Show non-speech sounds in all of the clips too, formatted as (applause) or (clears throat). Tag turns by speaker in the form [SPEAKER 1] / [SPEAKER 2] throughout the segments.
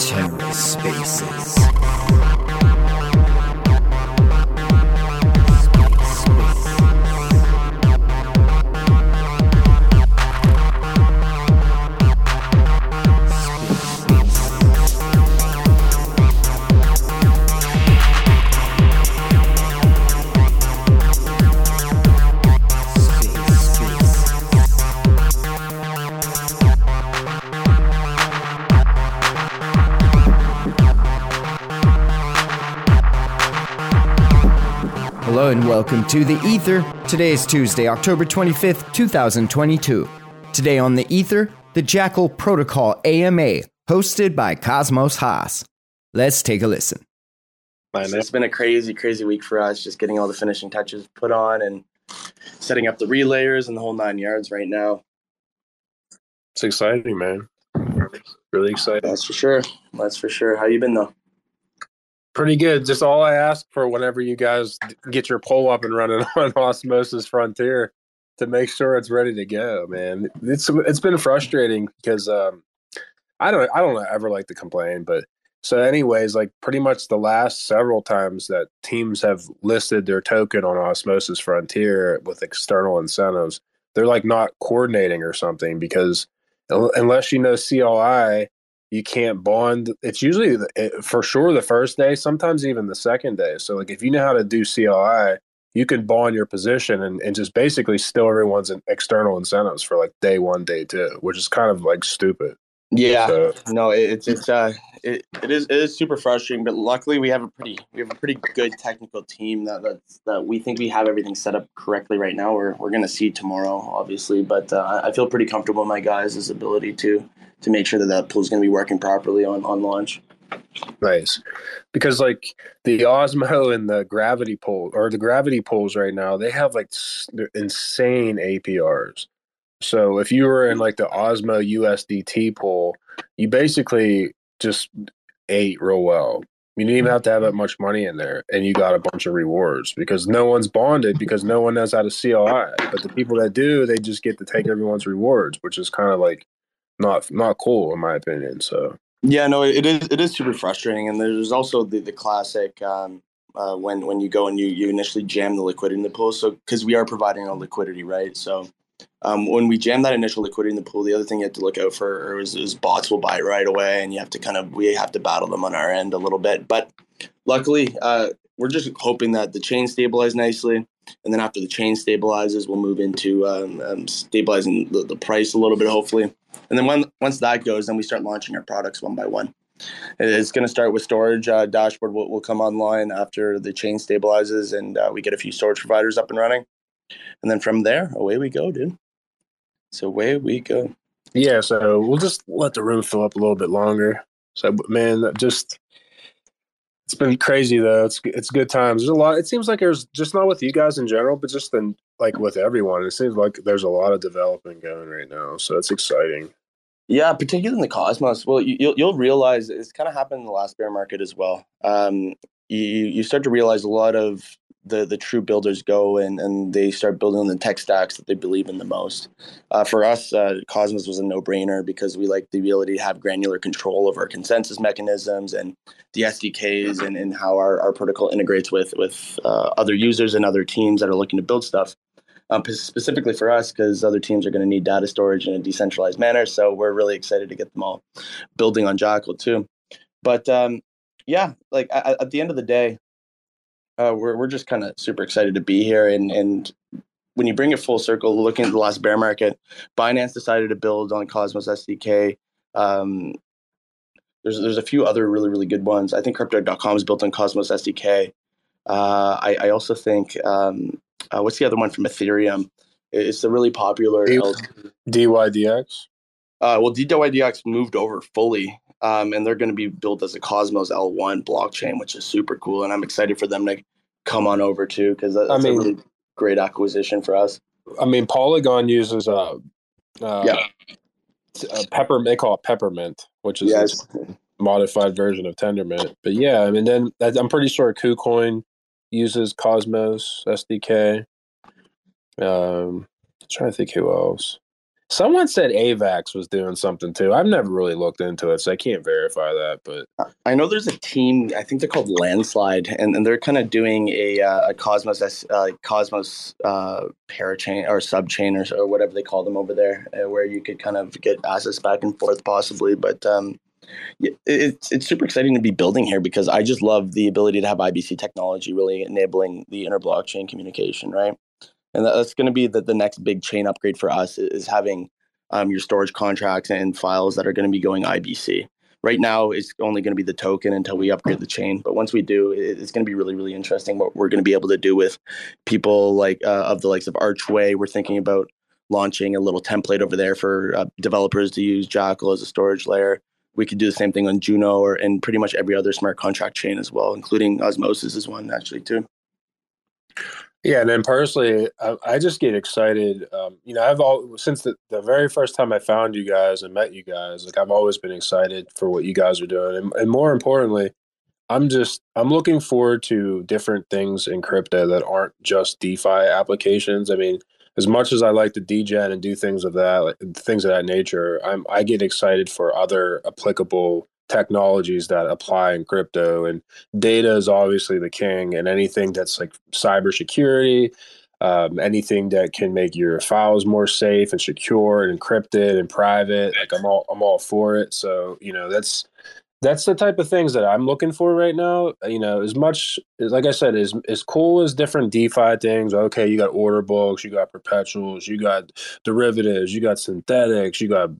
[SPEAKER 1] TerraSpaces. Hello and welcome to The Ether. Today is Tuesday, October 25th, 2022. Today on The Ether, the Jackal Protocol AMA, hosted by Cosmos Hoss. Let's take a listen.
[SPEAKER 2] It's been a crazy, crazy week for us, just getting all the finishing touches put on and setting up the relayers and the whole nine yards right now.
[SPEAKER 3] It's exciting, man. Really exciting.
[SPEAKER 2] That's for sure. That's for sure. How you been though?
[SPEAKER 3] Pretty good. Just all I ask for whenever you guys get your poll up and running (laughs) on Osmosis Frontier to make sure it's ready to go, man. It's it's been frustrating because um, I don't I don't ever like to complain, but so anyways, like pretty much the last several times that teams have listed their token on Osmosis Frontier with external incentives, they're like not coordinating or something because unless you know CLI, you can't bond. It's usually for sure the first day, sometimes even the second day. So like if you know how to do CLI, you can bond your position and, and just basically steal everyone's external incentives for like day one, day two, which is kind of like stupid.
[SPEAKER 2] Yeah.
[SPEAKER 3] So
[SPEAKER 2] No, it, it's it's uh it, it is it is super frustrating, but luckily we have a pretty we have a pretty good technical team that that's, that we think we have everything set up correctly right now. We're we're gonna see tomorrow, obviously, but uh, I feel pretty comfortable in my guys' ability to to make sure that that pool is gonna be working properly on on launch.
[SPEAKER 3] nice. Because like the Osmo and the gravity pool or the gravity pools right now, they have like insane APRs. So if you were in like the Osmo USDT pool, you basically just ate real well. You didn't even have to have that much money in there, and you got a bunch of rewards because no one's bonded because no one knows how to CLI. But the people that do, they just get to take everyone's rewards, which is kind of like not not cool in my opinion. So
[SPEAKER 2] Yeah, no, it is it is super frustrating, and there's also the the classic um, uh, when when you go and you you initially jam the liquidity in the pool. So because we are providing a liquidity, right? So um, when we jam that initial liquidity in the pool, the other thing you have to look out for is, is bots will buy it right away, and you have to kind of we have to battle them on our end a little bit. But luckily, uh, we're just hoping that the chain stabilizes nicely, and then after the chain stabilizes, we'll move into um, um, stabilizing the, the price a little bit, hopefully. And then when, once that goes, then we start launching our products one by one. It's going to start with storage. Uh, dashboard will, will come online after the chain stabilizes and uh, we get a few storage providers up and running. And then from there, away we go, dude. So away we go.
[SPEAKER 3] yeah, so we'll just let the room fill up a little bit longer. So man, that just it's been crazy though. It's it's good times. There's a lot. It seems like there's just not with you guys in general, but just then like with everyone. It seems like there's a lot of development going right now. So it's exciting.
[SPEAKER 2] Yeah, particularly in the Cosmos. Well, you, you'll you'll realize it's kind of happened in the last bear market as well. Um, you you start to realize a lot of the the true builders go and and they start building the tech stacks that they believe in the most. Uh, for us, uh, Cosmos was a no brainer because we like the ability to have granular control of our consensus mechanisms and the SDKs and, and how our, our protocol integrates with with uh, other users and other teams that are looking to build stuff um, specifically for us because other teams are going to need data storage in a decentralized manner. So we're really excited to get them all building on Jackal too. But um, yeah, like at, at the end of the day, uh, we're we're just kind of super excited to be here. And and when you bring it full circle, looking at the last bear market, Binance decided to build on Cosmos SDK. Um, there's there's a few other really really good ones. I think Crypto.com is built on Cosmos SDK. Uh, I, I also think um, uh, what's the other one from Ethereum? It's the really popular.
[SPEAKER 3] D- DYDX.
[SPEAKER 2] uh, well, DYDX moved over fully, um, and they're going to be built as a Cosmos L1 blockchain, which is super cool. And I'm excited for them to come on over too, because that's
[SPEAKER 3] I mean-
[SPEAKER 2] a really great acquisition for us.
[SPEAKER 3] I mean, Polygon uses a, uh,
[SPEAKER 2] Yeah.
[SPEAKER 3] a pepper. They call it peppermint, which is
[SPEAKER 2] Yes.
[SPEAKER 3] modified version of Tendermint. But yeah, I mean, then I'm pretty sure KuCoin uses Cosmos SDK. Um, trying to think who else. Someone said AVAX was doing something too. I've never really looked into it, so I can't verify that. But
[SPEAKER 2] I know there's a team. I think they're called Landslide, and, and they're kind of doing a, uh, a Cosmos uh, Cosmos uh, parachain or subchain or, or whatever they call them over there, uh, where you could kind of get assets back and forth possibly. But um, it's it's super exciting to be building here because I just love the ability to have IBC technology really enabling the inter blockchain communication, right? And that's going to be the, the next big chain upgrade for us is having um, your storage contracts and files that are going to be going IBC. Right now, it's only going to be the token until we upgrade the chain. But once we do, it's going to be really, really interesting what we're going to be able to do with people like uh, of the likes of Archway. We're thinking about launching a little template over there for uh, developers to use Jackal as a storage layer. We could do the same thing on Juno or and pretty much every other smart contract chain as well, including Osmosis is one actually too.
[SPEAKER 3] Yeah, and then personally, I, I just get excited. Um, you know, I've all since the, the very first time I found you guys and met you guys, like I've always been excited for what you guys are doing, and, and more importantly, I'm just I'm looking forward to different things in crypto that aren't just DeFi applications. I mean, as much as I like to degen and do things of that, like, things of that nature, I'm I get excited for other applicable technologies that apply in crypto and data is obviously the king and anything that's like cybersecurity um, anything that can make your files more safe and secure and encrypted and private like i'm all i'm all for it. So you know that's that's the type of things that I'm looking for right now. You know, as much like I said, as as cool as different DeFi things. Okay, you got order books, you got perpetuals, you got derivatives, you got synthetics, you got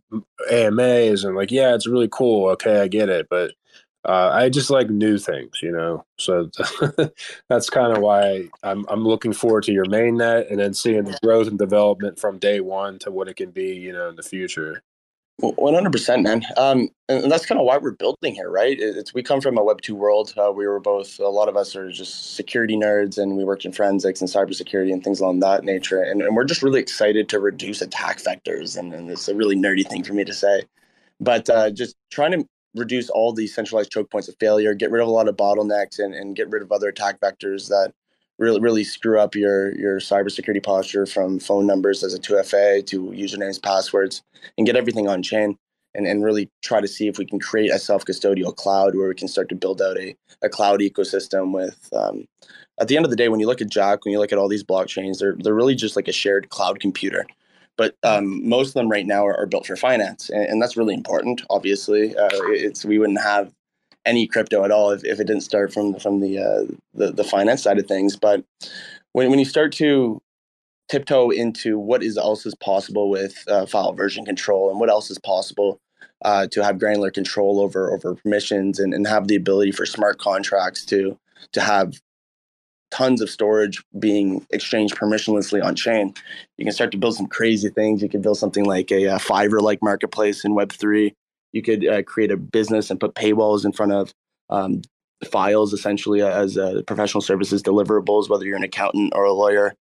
[SPEAKER 3] AMAs, and like, yeah, it's really cool. Okay, I get it, but uh, I just like new things, you know. So (laughs) that's kind of why I'm I'm looking forward to your mainnet and then seeing the growth and development from day one to what it can be, you know, in the future.
[SPEAKER 2] One hundred percent, man. Um, and that's kind of why we're building here, right? It's we come from a Web two world. Uh, we were both a lot of us are just security nerds, and we worked in forensics and cybersecurity and things along that nature. And, and we're just really excited to reduce attack vectors, and, and it's a really nerdy thing for me to say, but uh, just trying to reduce all these centralized choke points of failure, get rid of a lot of bottlenecks, and, and get rid of other attack vectors that really really screw up your your cybersecurity posture from phone numbers as a 2FA to usernames, passwords, and get everything on chain. And, and really try to see if we can create a self custodial cloud where we can start to build out a, a cloud ecosystem with um, at the end of the day when you look at jack when you look at all these blockchains they're, they're really just like a shared cloud computer but um, most of them right now are, are built for finance and, and, that's really important obviously uh, it's we wouldn't have any crypto at all if, if it didn't start from from the, uh, the the finance side of things. But when when you start to tiptoe into what is else is possible with uh, file version control and what else is possible uh, to have granular control over over permissions and, and have the ability for smart contracts to to have tons of storage being exchanged permissionlessly on chain. You can start to build some crazy things. You can build something like a, a Fiverr like marketplace in Web three you could uh, create a business and put paywalls in front of um, files, essentially as uh, professional services deliverables, whether you're an accountant or a lawyer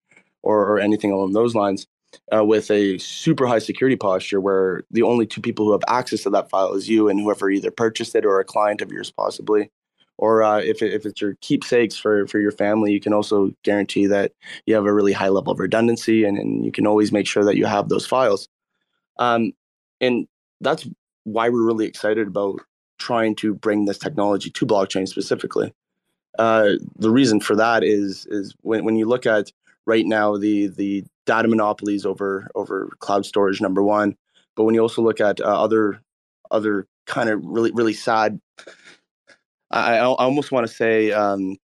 [SPEAKER 2] or, or anything along those lines. Uh, with a super high security posture where the only two people who have access to that file is you and whoever either purchased it or a client of yours possibly or uh, if, if it's your keepsakes for, for your family you can also guarantee that you have a really high level of redundancy and, and you can always make sure that you have those files um, and that's why we're really excited about trying to bring this technology to blockchain specifically. Uh, the reason for that is is when, when you look at right now the the data monopolies over over cloud storage number one, but when you also look at uh, other other kind of really really sad, I, I almost want to say um,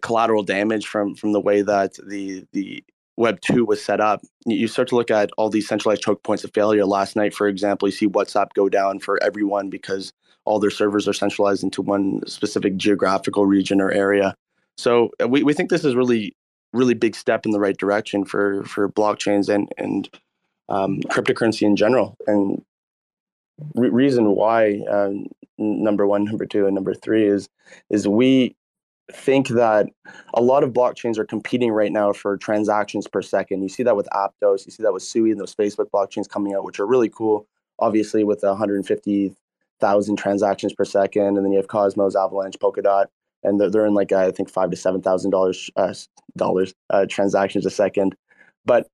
[SPEAKER 2] collateral damage from from the way that the the Web 2 was set up, you start to look at all these centralized choke points of failure. Last night, for example, you see WhatsApp go down for everyone because all their servers are centralized into one specific geographical region or area. So uh, we, we think this is really, really big step in the right direction for, for blockchains and, and um, cryptocurrency in general. And re- reason why um, number one, number two, and number three is is we think that a lot of blockchains are competing right now for transactions per second. You see that with Aptos, you see that with Sui and those Facebook blockchains coming out, which are really cool. Obviously, with 150,000 transactions per second, and then you have Cosmos, Avalanche, Polkadot, and they're, in like I think five to seven thousand dollars uh, dollars uh, transactions a second. But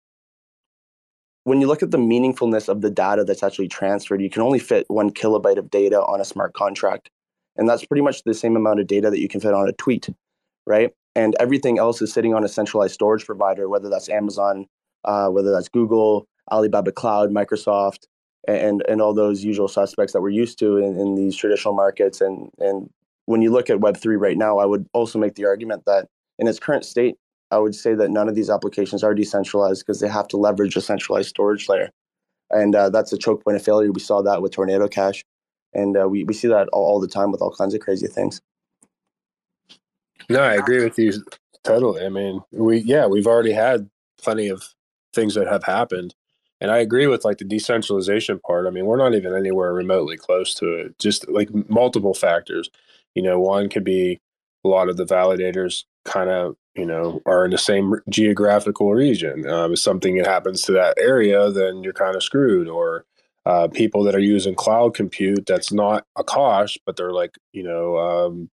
[SPEAKER 2] when you look at the meaningfulness of the data that's actually transferred, you can only fit one kilobyte of data on a smart contract. And that's pretty much the same amount of data that you can fit on a tweet, right? And everything else is sitting on a centralized storage provider, whether that's Amazon, uh, whether that's Google, Alibaba Cloud, Microsoft, and and all those usual suspects that we're used to in, in these traditional markets. And and when you look at Web three right now, I would also make the argument that in its current state, I would say that none of these applications are decentralized because they have to leverage a centralized storage layer. And uh, that's a choke point of failure. We saw that with Tornado Cash. And uh, we, we see that all, all the time with all kinds of crazy things.
[SPEAKER 3] No, I agree with you totally. I mean, we, yeah, we've already had plenty of things that have happened. And I agree with like the decentralization part. I mean, we're not even anywhere remotely close to it. Just like multiple factors. You know, one could be a lot of the validators kind of you know are in the same geographical region. Um, if something happens to that area, then you're kind of screwed. Or uh, people that are using cloud compute that's not a Akash, but they're like you know um,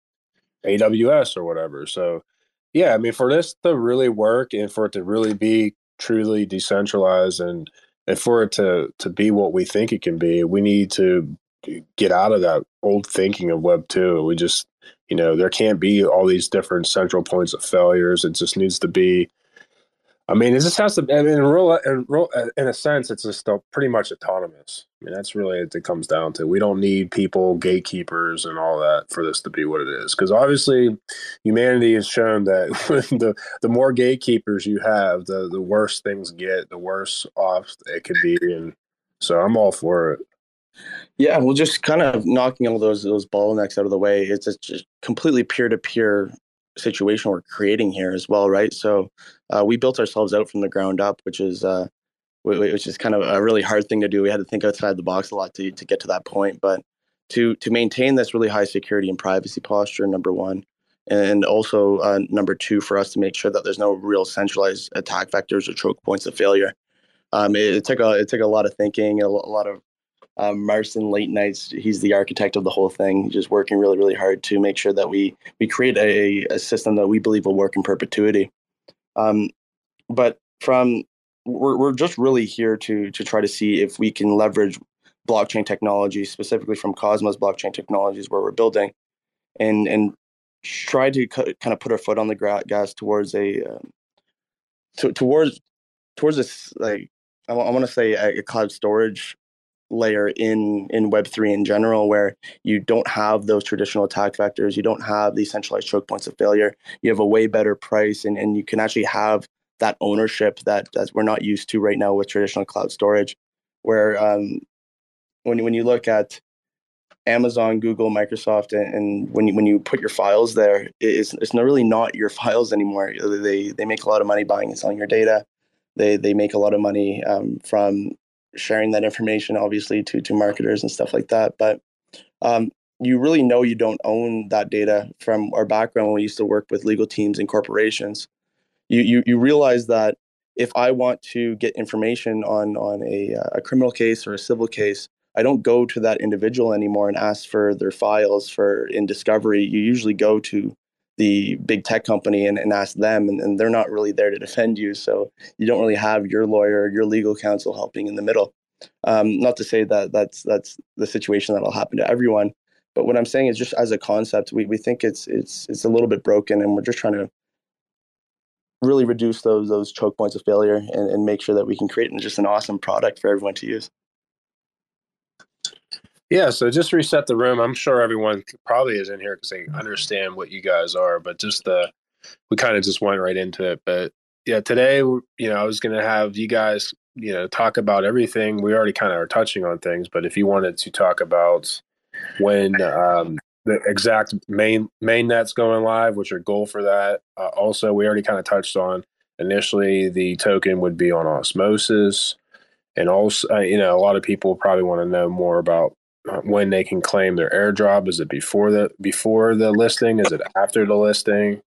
[SPEAKER 3] AWS or whatever. So yeah, I mean for this to really work and for it to really be truly decentralized and and for it to to be what we think it can be, we need to get out of that old thinking of Web two. We just you know there can't be all these different central points of failures it just needs to be i mean it just has to I mean, in real in, real, in a sense it's just pretty much autonomous. I mean that's really what it comes down to. We don't need people gatekeepers and all that for this to be what it is. Because obviously humanity has shown that (laughs) the the more gatekeepers you have the the worse things get the worse off it could be and so i'm all for it.
[SPEAKER 2] Yeah, well, just kind of knocking all those those bottlenecks out of the way. It's just completely peer to peer situation we're creating here as well, right? So uh, we built ourselves out from the ground up, which is uh, which is kind of a really hard thing to do. We had to think outside the box a lot to to get to that point, but to to maintain this really high security and privacy posture, number one, and also uh, number two, for us to make sure that there's no real centralized attack vectors or choke points of failure. Um, it, it, took a it took a lot of thinking, a, a lot of um, Marston late nights. He's the architect of the whole thing, just working really, really hard to make sure that we we create a, a system that we believe will work in perpetuity. Um, but from we're we're just really here to to try to see if we can leverage blockchain technology, specifically from Cosmos blockchain technologies, where we're building, and and try to kind of put our foot on the gas towards a um, to, towards towards this like I, want to say a, a cloud storage layer in in web3 in general where you don't have those traditional attack vectors you don't have these centralized choke points of failure you have a way better price and, and you can actually have that ownership that that we're not used to right now with traditional cloud storage where um, when, when you look at Amazon, Google, Microsoft, and, and, when you, when you put your files there, it's it's not really not your (laughs) files anymore. They they make a lot of money buying and selling your data. They they make a lot of money um, from sharing that information, obviously, to to marketers and stuff like that. But um, you really know you don't own that data from our background when we used to work with legal teams and corporations. You you you realize that if I want to get information on on a a criminal case or a civil case, I don't go to that individual anymore and ask for their files for in discovery. You usually go to the big tech company and, and ask them and, and, they're not really there to defend you. So you don't really have your lawyer your legal counsel helping in the middle. Um, not to say that that's that's the situation that'll happen to everyone but what i'm saying is just as a concept we, we think it's it's it's a little bit broken and we're just trying to really reduce those those choke points of failure and, and make sure that we can create just an awesome product for everyone to use
[SPEAKER 3] yeah, so just reset the room. I'm sure everyone probably is in here because they understand what you guys are, but just the we kind of just went right into it. But yeah, today, you know, I was going to have you guys, you know, talk about everything. We already kind of are touching on things, but if you wanted to talk about when um, the exact main main net's going live, what's your goal for that? Uh, also, we already kind of touched on initially the token would be on osmosis and also uh, you know a lot of people probably want to know more about when they can claim their airdrop. Is it before the before the listing? Is it after the listing?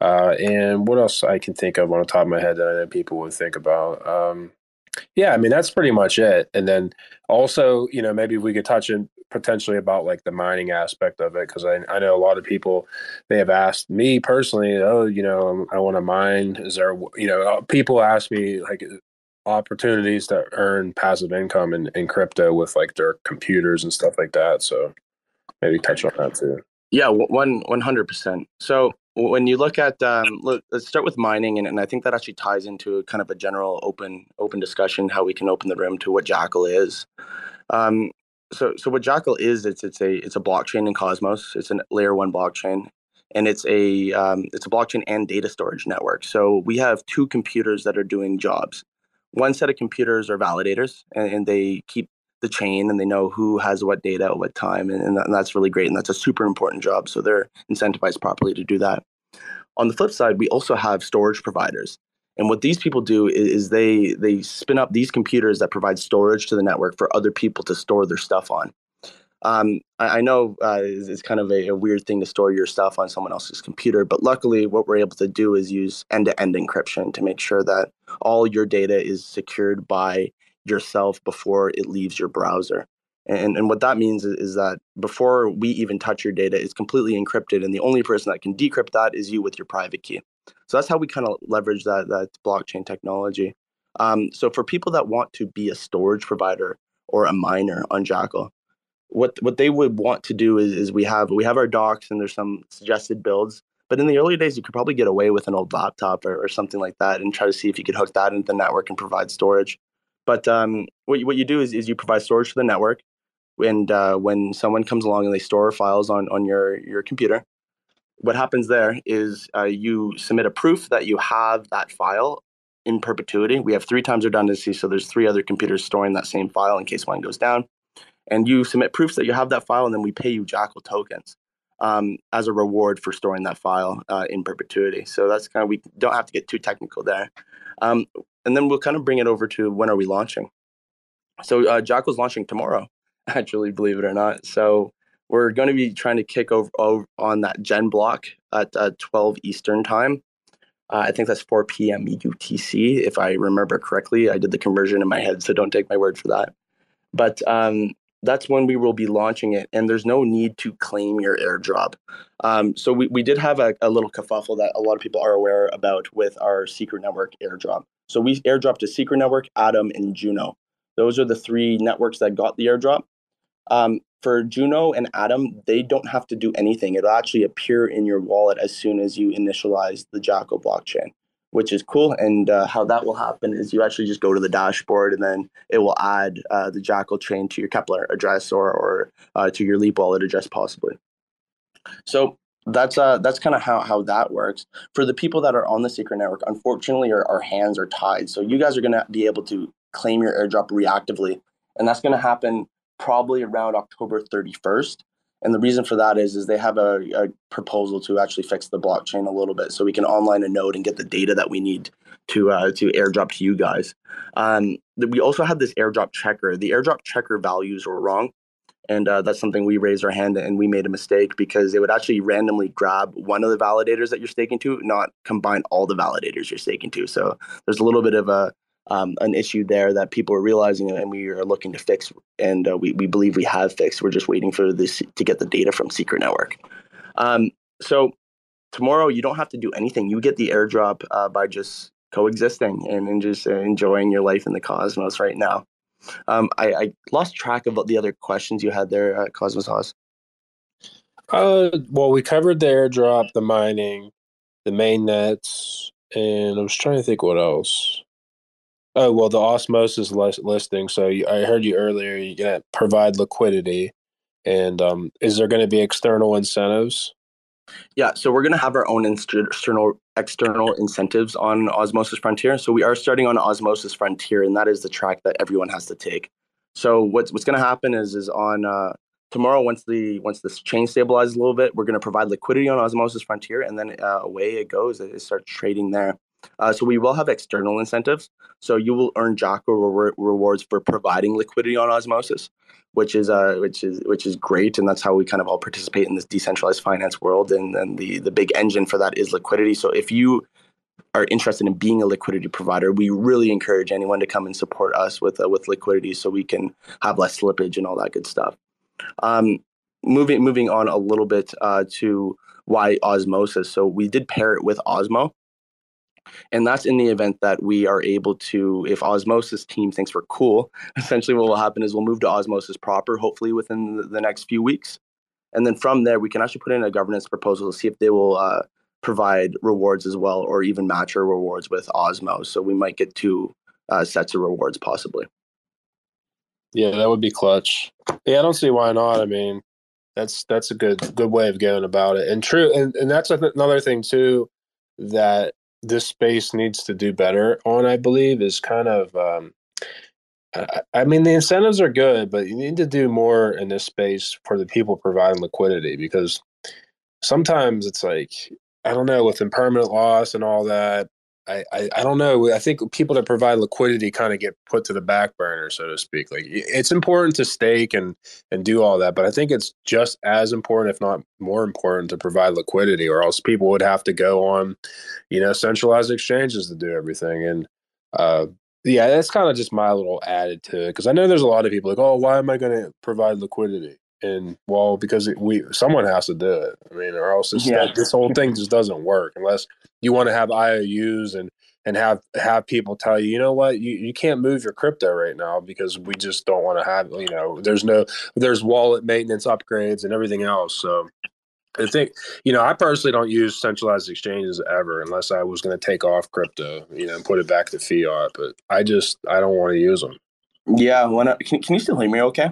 [SPEAKER 3] Uh, and what else I can think of on the top of my head that I know people would think about. Um, yeah, I mean that's pretty much it. And then also, you know, maybe we could touch in potentially about like the mining aspect of it because I, I know a lot of people they have asked me personally, oh, you know, I want to mine. Is there, you know, uh, people ask me like, opportunities to earn passive income in, in crypto with like their computers and stuff like that. So maybe touch on that too.
[SPEAKER 2] Yeah, one one hundred percent. So when you look at um, look, let's start with mining, and, and I think that actually ties into kind of a general open open discussion how we can open the room to what Jackal is. Um, so so what Jackal is, it's it's a it's a blockchain in Cosmos. It's a layer one blockchain, and it's a um, it's a blockchain and data storage network. So we have two computers that are doing jobs. One set of computers are validators, and, and they keep the chain and they know who has what data at what time, and, and, that, and that's really great. And that's a super important job. So they're incentivized properly to do that. On the flip side, we also have storage providers. And what these people do is, is, they they spin up these computers that provide storage to the network for other people to store their stuff on. Um, I, I, know uh, it's, it's, kind of a, a, weird thing to store your stuff on someone else's computer, but luckily, what we're able to do is use end-to-end encryption to make sure that all your data is secured by yourself before it leaves your browser. And, and what that means is, is, that before we even touch your data, it's completely encrypted, and the only person that can decrypt that is you with your private key. So that's how we kind of leverage that that blockchain technology. Um, so for people that want to be a storage provider or a miner on Jackal, what what they would want to do is, is we have we have our docs and there's some suggested builds. But in the early days, you could probably get away with an old laptop or, or something like that and try to see if you could hook that into the network and provide storage. But um, what you, what you do is, is you provide storage to the network, and uh, when someone comes along and they store files on on your your computer, what happens there is uh, you submit a proof that you have that file in perpetuity. We have three times redundancy, so there's three other computers storing that same file in case one goes down. And you submit proofs that you have that file, and then we pay you Jackal tokens um, as a reward for storing that file uh, in perpetuity. So that's kind of we don't have to get too technical there. Um, and then we'll kind of bring it over to when are we launching. So uh, Jackal's launching tomorrow, (laughs) actually, believe it or not. So we're going to be trying to kick over, over on that Gen block at uh, 12 Eastern time. Uh, I think that's 4 p.m. UTC, if I remember correctly. I did the conversion in my head, so don't take my word for that. But um, that's when we will be launching it, and there's no need to claim your airdrop. Um, so we, we did have a, a little kerfuffle that a lot of people are aware about with our Secret Network airdrop. So we airdropped to Secret Network, Atom, and Juno. Those are the three networks that got the airdrop. Um, for Juno and Atom, they don't have to do anything. It'll actually appear in your wallet as soon as you initialize the Jackal blockchain, which is cool. And uh, how that will happen is you actually just go to the dashboard and then it will add uh, the Jackal chain to your Keplr address or, or uh, to your Leap wallet address, possibly. So that's uh that's kind of how how that works for the people that are on the secret network unfortunately our, our hands are tied so you guys are going to be able to claim your airdrop reactively and that's going to happen probably around October 31st. And the reason for that is, is they have a, a, proposal to actually fix the blockchain a little bit, so we can online a node and get the data that we need to uh, to airdrop to you guys. Um, we also have this airdrop checker. The airdrop checker values were wrong, and uh, that's something we raised our hand and we made a mistake because it would actually randomly grab one of the validators that you're staking to, not combine all the validators you're staking to. So there's a little bit of a um, an issue there that people are realizing and we are looking to fix. And uh, we, we believe we have fixed. We're just waiting for this to get the data from Secret Network. Um, so tomorrow, you don't have to do anything. You get the airdrop uh, by just coexisting and, and just enjoying your life in the cosmos right now. Um, I, I, lost track of the other questions you had there, uh, Cosmos Hoss.
[SPEAKER 3] Uh, well, we covered the airdrop, the mining, the main nets, and I was trying to think what else. Oh well, the osmosis listing. So I heard you earlier. You get provide liquidity, and um, is there going to be external incentives?
[SPEAKER 2] Yeah, so we're going to have our own external external incentives on Osmosis Frontier. So we are starting on Osmosis Frontier, and that is the track that everyone has to take. So what's what's going to happen is is on uh, tomorrow once the once this chain stabilizes a little bit, we're going to provide liquidity on Osmosis Frontier, and then uh, away it goes. It starts trading there. Uh, so we will have external incentives. So you will earn Jackal re- rewards for providing liquidity on Osmosis, which is uh, which is which is great, and that's how we kind of all participate in this decentralized finance world. And and the the big engine for that is liquidity. So if you are interested in being a liquidity provider, we really encourage anyone to come and support us with uh, with liquidity, so we can have less slippage and all that good stuff. Um, moving moving on a little bit uh, to why osmosis. So we did pair it with Osmo, And that's in the event that we are able to, if Osmosis team thinks we're cool, (laughs) essentially what will happen is we'll move to Osmosis proper, hopefully within the, next few weeks. And then from there, we can actually put in a governance proposal to see if they will uh, provide rewards as well, or even match our rewards with Osmo. So we might get two uh, sets of rewards possibly.
[SPEAKER 3] Yeah, that would be clutch. Yeah, I don't see why not. I mean, that's that's a good good way of going about it. And true, and, and that's another thing too that this space needs to do better on. I believe is kind of. Um, I, I mean, the incentives are good, but you need to do more in this space for the people providing liquidity because sometimes it's like I don't know with impermanent loss and all that. I, I, I don't know. I think people that provide liquidity kind of get put to the back burner, so to speak. Like it's important to stake and and do all that, but I think it's just as important, if not more important, to provide liquidity, or else people would have to go on, you know, centralized exchanges to do everything. And uh, yeah, that's kind of just my little added to it because I know there's a lot of people like, oh, why am I going to provide liquidity? And well because it, we someone has to do it i mean or else yeah. that, this whole thing just doesn't work unless you want to have ious and and have have people tell you you know what you, you can't move your crypto right now because we just don't want to have you know there's no there's wallet maintenance upgrades and everything else so I think, you know, I personally don't use centralized exchanges ever unless I was going to take off crypto, you know, and put it back to fiat. But I just, I don't want to use them.
[SPEAKER 2] Yeah. When I, can, can you still hear me okay?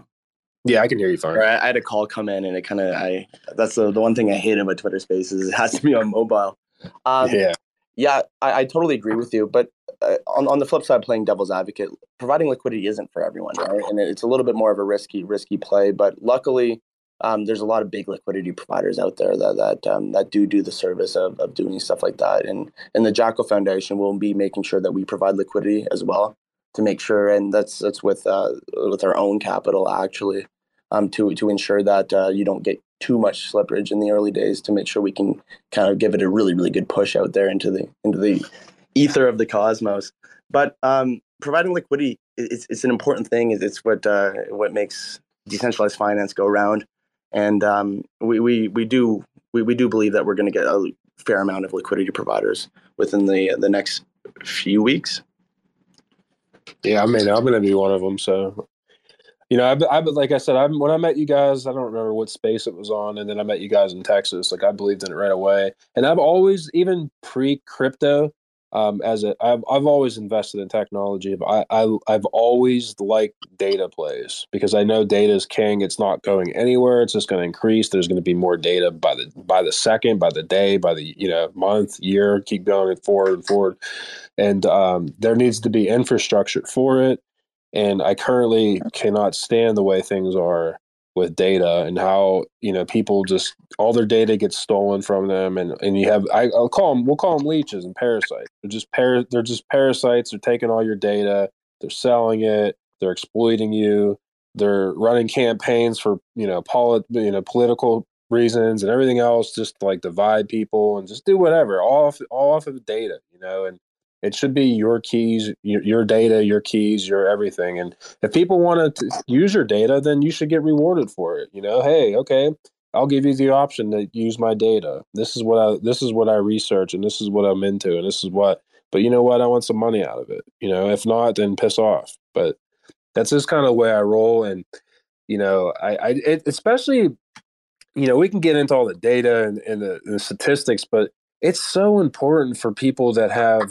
[SPEAKER 3] Yeah, I can hear you fine.
[SPEAKER 2] I, I had a call come in, and it kind of I that's the, the one thing I hate about Twitter Spaces. It has to be on mobile. Um, yeah, yeah, I, I, totally agree with you. But uh, on on the flip side, playing devil's advocate, providing liquidity isn't for everyone, right? And it's a little bit more of a risky risky play. But luckily, um, there's a lot of big liquidity providers out there that that um, that do do the service of, of doing stuff like that. And and the Jackal Foundation will be making sure that we provide liquidity as well to make sure, and that's that's with uh, with our own capital actually um, to to ensure that uh, you don't get too much slippage in the early days to make sure we can kind of give it a really really good push out there into the into the ether of the cosmos. But um, providing liquidity is it's an important thing. It's what uh, what makes decentralized finance go around, and um, we, we we do we, we do believe that we're going to get a fair amount of liquidity providers within the the next few weeks.
[SPEAKER 3] Yeah, I mean, I'm going to be one of them. So you know, I, I like I said, I when I met you guys, I don't remember what space it was on, and then I met you guys in Texas. Like I believed in it right away, and I've always, even pre crypto, um, as a I've I've always invested in technology. I, I I've always liked data plays because I know data is king. It's not going anywhere. It's just going to increase. There's going to be more data by the by the second, by the day, by the you know month, year. Keep going forward and forward, and um, there needs to be infrastructure for it and I currently cannot stand the way things are with data and how you know people just all their data gets stolen from them and and you have I, will call them we'll call them leeches and parasites. They're just par- they're just parasites. They're taking all your data. They're selling it. They're exploiting you. They're running campaigns for you know polit- you know political reasons and everything else just like divide people and just do whatever all off all off of the data you know and it should be your keys, your, your data, your keys, your everything. And if people want to use your data, then you should get rewarded for it. You know, hey, okay, I'll give you the option to use my data. This is what I this is what I research and this is what I'm into and this is what but you know what? I want some money out of it. You know, if not, then piss off. But that's just kind of the way I roll. And, you know, I, I it, especially, you know, we can get into all the data and, and the, the statistics, but it's so important for people that have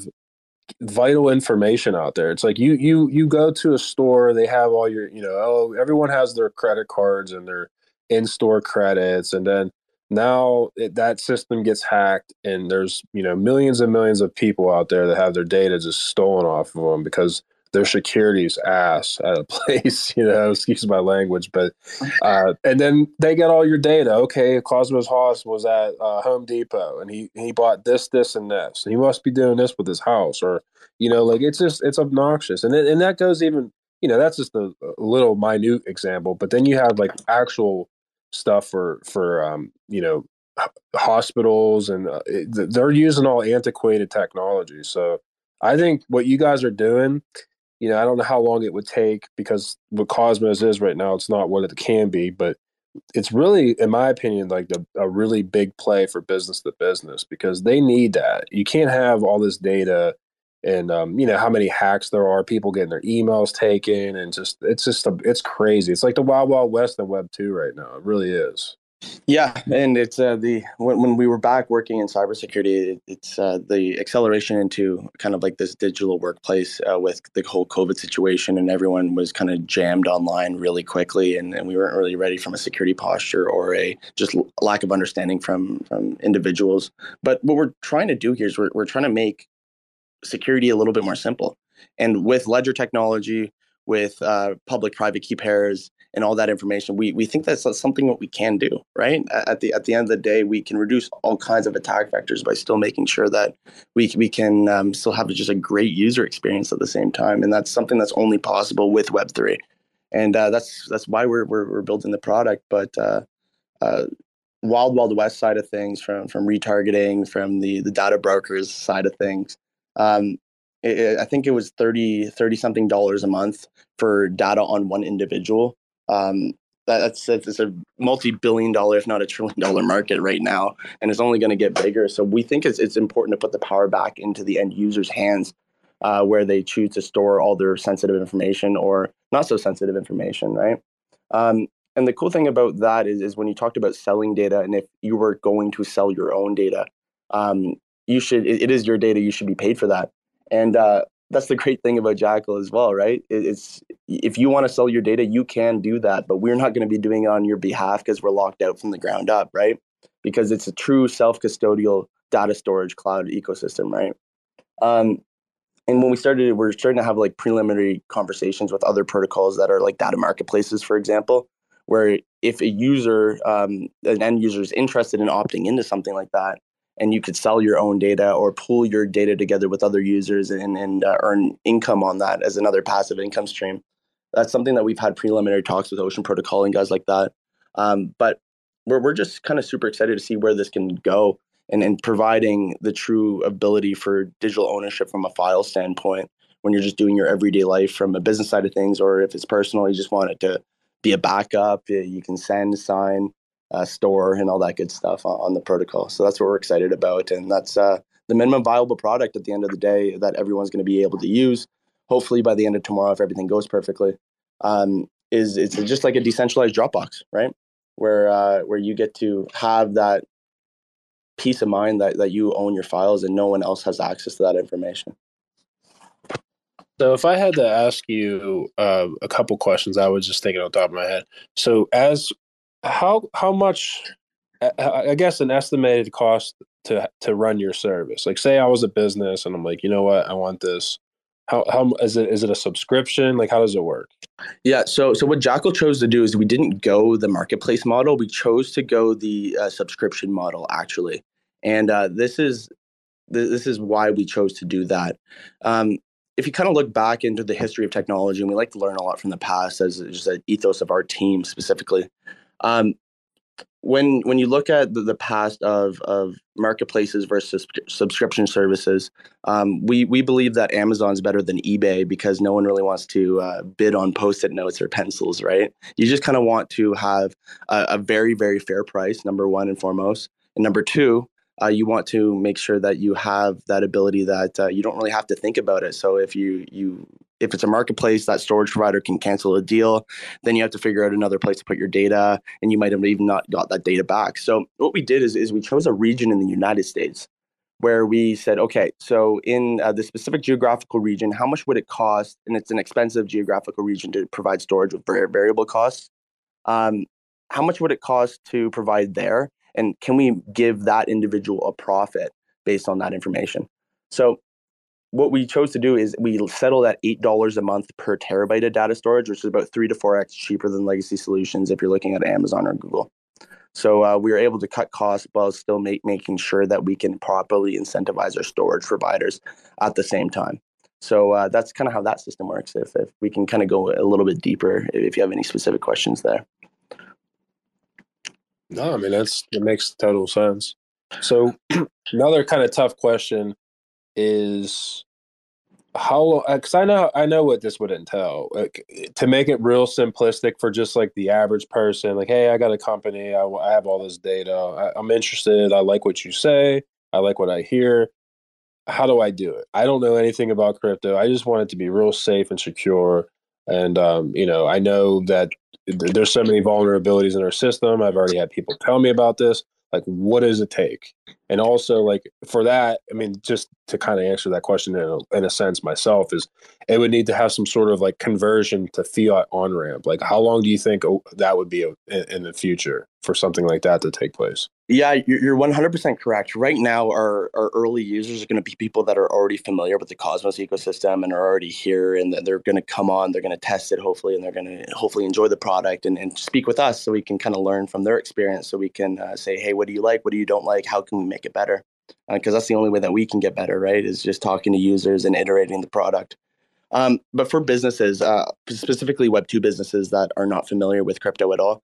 [SPEAKER 3] vital information out there. It's like you you you go to a store, they have all your, you know, oh, everyone has their credit cards and their in-store credits and then now it, that system gets hacked and there's, you know, millions and millions of people out there that have their data just stolen off of them because their security's ass at a (laughs) place, you know, excuse my language, but uh, and then they get all your data. Okay, Cosmos Hoss was at uh, Home Depot and he he bought this, this, and this. He must be doing this with his house, or you know, like it's just it's obnoxious, and it, and that goes even you know that's just a, a little minute example, but then you have like actual stuff for for um, you know hospitals and uh, they're using all antiquated technology so i think what you guys are doing you know, I don't know how long it would take because what Cosmos is right now, it's not what it can be. But it's really, in my opinion, like the, a really big play for business to business because they need that. You can't have all this data and um, you know how many hacks there are, people getting their emails taken, and just it's just a, it's crazy. It's like the wild wild west of Web two right now. It really is.
[SPEAKER 2] Yeah, and it's uh, the when, when we were back working in cybersecurity, it, it's uh, the acceleration into kind of like this digital workplace uh, with the whole COVID situation, and everyone was kind of jammed online really quickly, and, and we weren't really ready from a security posture or a just lack of understanding from from individuals. But what we're trying to do here is we're we're trying to make security a little bit more simple, and with ledger technology, with uh, public-private key pairs and all that information. We we think that's something that we can do, right? At the at the end of the day, we can reduce all kinds of attack vectors by still making sure that we we can um, still have just a great user experience at the same time, and that's something that's only possible with Web three, and uh, that's that's why we're, we're we're building the product. But uh, uh, wild wild west side of things, from from retargeting, from the the data brokers side of things. Um, I think it was 30 30 something dollars a month for data on one individual um, that's it's a multi-billion dollar, if not a trillion dollar market right now, and it's only going to get bigger. So we think it's it's important to put the power back into the end user's hands, uh, where they choose to store all their sensitive information or not so sensitive information, right? Um, and the cool thing about that is, is when you talked about selling data, and if you were going to sell your own data, um, you should it, it is your data. You should be paid for that. And uh, that's the great thing about Jackal as well, right? It's if you want to sell your data, you can do that, but we're not going to be doing it on your behalf because we're locked out from the ground up, right? Because it's a true self-custodial data storage cloud ecosystem, right? Um, and when we started, we're starting to have like preliminary conversations with other protocols that are like data marketplaces, for example, where if a user, um, an end user is interested in opting into something like that, and you could sell your own data or pool your data together with other users and, and uh, earn income on that as another passive income stream. That's something that we've had preliminary talks with Ocean Protocol and guys like that. Um, but we're, we're just kind of super excited to see where this can go and, and providing the true ability for digital ownership from a file standpoint when you're just doing your everyday life from a business side of things, or if it's personal, you just want it to be a backup. You can send, sign, uh, store and all that good stuff on, on, the protocol. So that's what we're excited about, and that's uh, the minimum viable product at the end of the day that everyone's going to be able to use. Hopefully by the end of tomorrow, if everything goes perfectly, um, is it's just like a decentralized Dropbox, right? Where uh, where you get to have that peace of mind that that you own your files and no one else has access to that information.
[SPEAKER 3] So, if I had to ask you uh, a couple questions, I was just thinking on top of my head. So, as how how much I guess an estimated cost to to run your service. Like say I was a business and I'm like, you know what, I want this. How how is it is it a subscription? Like how does it work?
[SPEAKER 2] Yeah, so so what Jackal chose to do is we didn't go the marketplace model. We chose to go the uh, subscription model actually, and uh, this is this is why we chose to do that. Um, if you kind of look back into the history of technology, and we like to learn a lot from the past as just an ethos of our team specifically. Um, when when you look at the, the past of of marketplaces versus subscription services, um, we we believe that Amazon's better than eBay because no one really wants to uh, bid on post-it notes or pencils, right? You just kind of want to have a, a, very very fair price, number one and foremost, and number two, uh, you want to make sure that you have that ability that uh, you don't really have to think about it. So if you you if it's a marketplace, that storage provider can cancel a deal. Then you have to figure out another place to put your data, and you might have even not got that data back. So what we did is, is we chose a region in the United States where we said, okay, so in uh, the specific geographical region, how much would it cost? And it's an expensive geographical region to provide storage with variable costs. Um, how much would it cost to provide there? And can we give that individual a profit based on that information? So what we chose to do is we settled at eight dollars a month per terabyte of data storage, which is about three to four x cheaper than legacy solutions if you're looking at Amazon or Google. So uh, we were able to cut costs while still make, making sure that we can properly incentivize our storage providers at the same time. So uh, that's kind of how that system works. If, if we can kind of go a little bit deeper, if you have any specific questions there.
[SPEAKER 3] No, I mean that's it makes total sense. So (clears throat) another kind of tough question is how because i know i know what this would entail like, to make it real simplistic for just like the average person like hey i got a company i, I have all this data I, i'm interested i like what you say i like what i hear. How do i do it? I don't know anything about crypto i just want it to be real safe and secure and um, you know i know that there's so many vulnerabilities in our system i've already had people tell me about this like what does it take and also like for that i mean just to kind of answer that question in a, in a sense myself is it would need to have some sort of like conversion to fiat on ramp like how long do you think that would be in, in the future for something like that to take place
[SPEAKER 2] yeah, you're 100% correct. Right now, our, our early users are going to be people that are already familiar with the Cosmos ecosystem and are already here, and they're going to come on, they're going to test it, hopefully, and they're going to hopefully enjoy the product and, and speak with us so we can kind of learn from their experience. So we can uh, say, hey, what do you like? What do you don't like? How can we make it better? Because uh, that's the only way that we can get better, right? Is just talking to users and iterating the product. Um, but for businesses, uh, specifically Web2 businesses that are not familiar with crypto at all,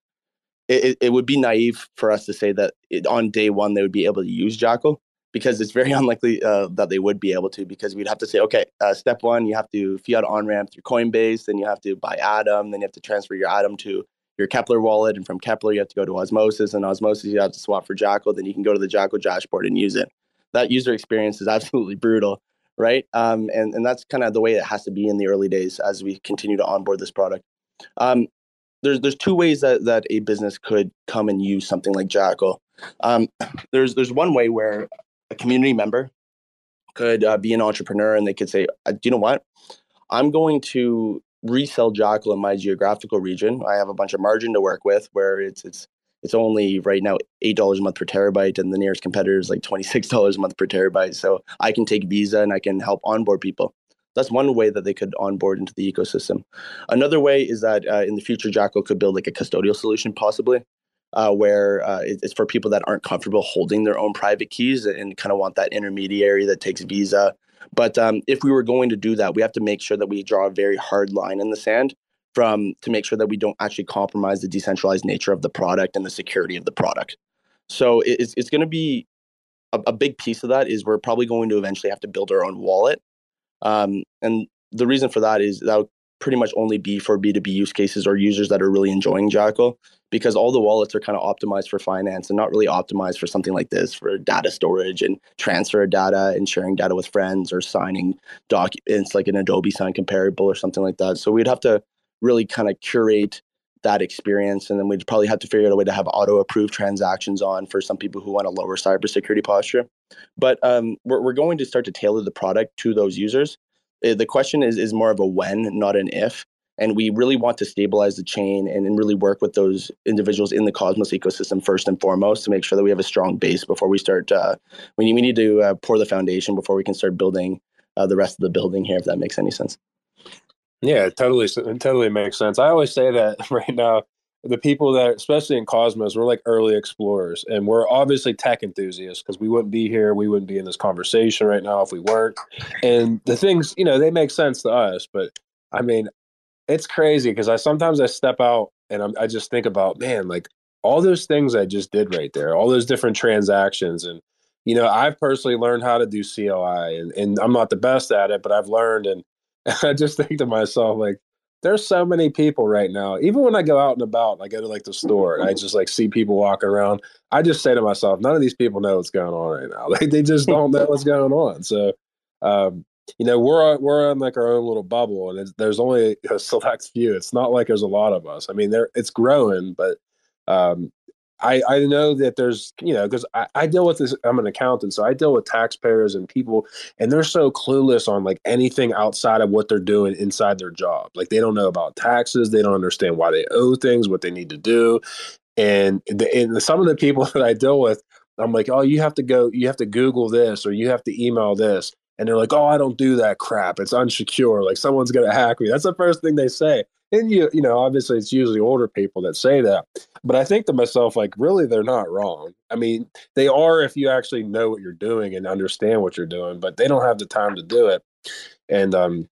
[SPEAKER 2] it, it would be naive for us to say that it, on day one they would be able to use Jackal because it's very (laughs) unlikely uh, that they would be able to because we'd have to say, okay, uh, step one, you have to fiat on ramp through Coinbase, then you have to buy Atom, then you have to transfer your Atom to your Keplr wallet, and from Keplr you have to go to Osmosis, and Osmosis you have to swap for Jackal, then you can go to the Jackal dashboard and use it. That user experience is (laughs) absolutely brutal, right? Um, and and that's kind of the way it has to be in the early days as we continue to onboard this product. Um, there's there's two ways that that a business could come and use something like Jackal. Um, (clears throat) there's there's one way where a community member could uh, be an entrepreneur and they could say, uh, do you know what? I'm going to resell Jackal in my geographical region. I have a bunch of margin to work with where it's it's it's only right now eight dollars a month per terabyte, and the nearest competitor is like twenty six (laughs) dollars a month per terabyte. So I can take Visa and I can help onboard people. That's one way that they could onboard into the ecosystem. Another way is that uh, in the future, Jackal could build like a custodial solution, possibly, uh, where uh, it's for people that aren't comfortable holding their own private keys and kind of want that intermediary that takes Visa. But um, if we were going to do that, we have to make sure that we draw a very hard line in the sand from to make sure that we don't actually compromise the decentralized nature of the product and the security of the product. So it's it's going to be a, a big piece of that is we're probably going to eventually have to build our own wallet um, and the reason for that is that pretty much only be for B2B use cases or users that are really enjoying Jackal because all the wallets are kind of optimized for finance and not really optimized for something like this for data storage and transfer of data and sharing data with friends or signing documents like an Adobe sign comparable or something like that. So we'd have to really kind of curate that experience and then we'd probably have to figure out a way to have auto approved transactions on for some people who want a lower cybersecurity posture but um, we're, we're going to start to tailor the product to those users. Uh, the question is, is more of a when, not an if. And we really want to stabilize the chain and, and really work with those individuals in the Cosmos ecosystem first and foremost to make sure that we have a strong base before we start. Uh, we, need, we need to uh, pour the foundation before we can start building uh, the rest of the building here, if that makes any sense.
[SPEAKER 3] Yeah, totally, totally makes sense. I always say that (laughs) right now the people that, especially in Cosmos, we're like early explorers, and we're obviously tech enthusiasts because we wouldn't be here, we wouldn't be in this conversation right now if we weren't. And the things, you know, they make sense to us, but I mean, it's crazy because I sometimes I step out and I'm, I just think about, man, like all those things I just did right there, all those different transactions, and you know, I've personally learned how to do CLI, and, and I'm not the best at it, but I've learned, and (laughs) I just think to myself, like, there's so many people right now. Even when I go out and about, I go to like the store and I just like see people walking around. I just say to myself, none of these people know what's going on right now. (laughs) Like they just don't know what's going on. So, um, you know, we're we're on like our own little bubble, and there's only (laughs) a select few. It's not like there's a lot of us. I mean, there it's growing, but um, I, I know that there's, you know, because I, I deal with this, I'm an accountant, so I deal with taxpayers and people, and they're so clueless on like anything outside of what they're doing inside their job. Like they don't know about taxes, they don't understand why they owe things, what they need to do. And, the, and some of the people (laughs) that I deal with, I'm like, oh, you have to go, you have to Google this or you have to email this. And they're like, oh, I don't do that crap. It's unsecure. Like someone's to hack me. That's the first thing they say and you you know obviously it's usually older people that say that but i think to myself like really they're not wrong i mean they are if you actually know what you're doing and understand what you're doing but they don't have the time to do it and um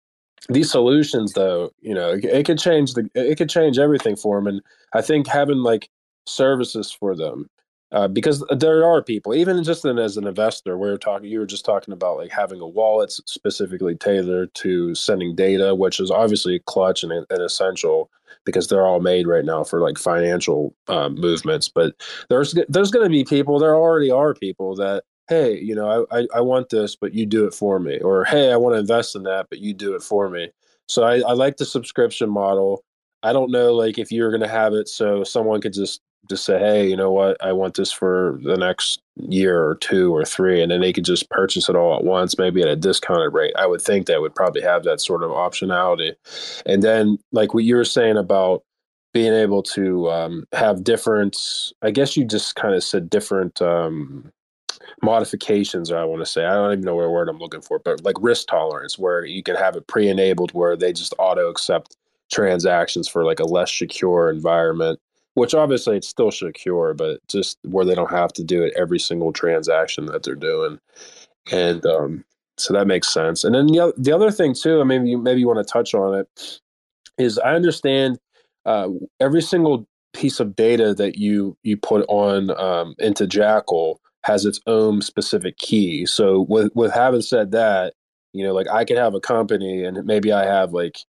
[SPEAKER 3] these solutions though you know it, it could change the it could change everything for them and i think having like services for them uh, because there are people, even just in, as an investor, we are talking. You were just talking about like having a wallet specifically tailored to sending data, which is obviously clutch and, and essential because they're all made right now for like financial um, movements. But there's there's going to be people. There already are people that hey, you know, I, I, I want this, but you do it for me, or hey, I want to invest in that, but you do it for me. So I, I like the subscription model. I don't know like if you're going to have it so someone could just just say, hey, you know what, I want this for the next year or two or three, and then they could just purchase it all at once, maybe at a discounted rate. I would think that would probably have that sort of optionality. And then, like what you were saying about being able to um, have different, I guess you just kind of said different um, modifications, or I want to say, I don't even know what word I'm looking for, but like risk tolerance, where you can have it pre enabled where they just auto accept transactions for like a less secure environment which obviously it's still secure, but just where they don't have to do it every single transaction that they're doing. And um, so that makes sense. And then the, the other thing too, maybe you, maybe you want to touch on it, is I understand uh, every single piece of data that you you put on um, into Jackal has its own specific key. So with with having said that, you know, like I could have a company and maybe I have like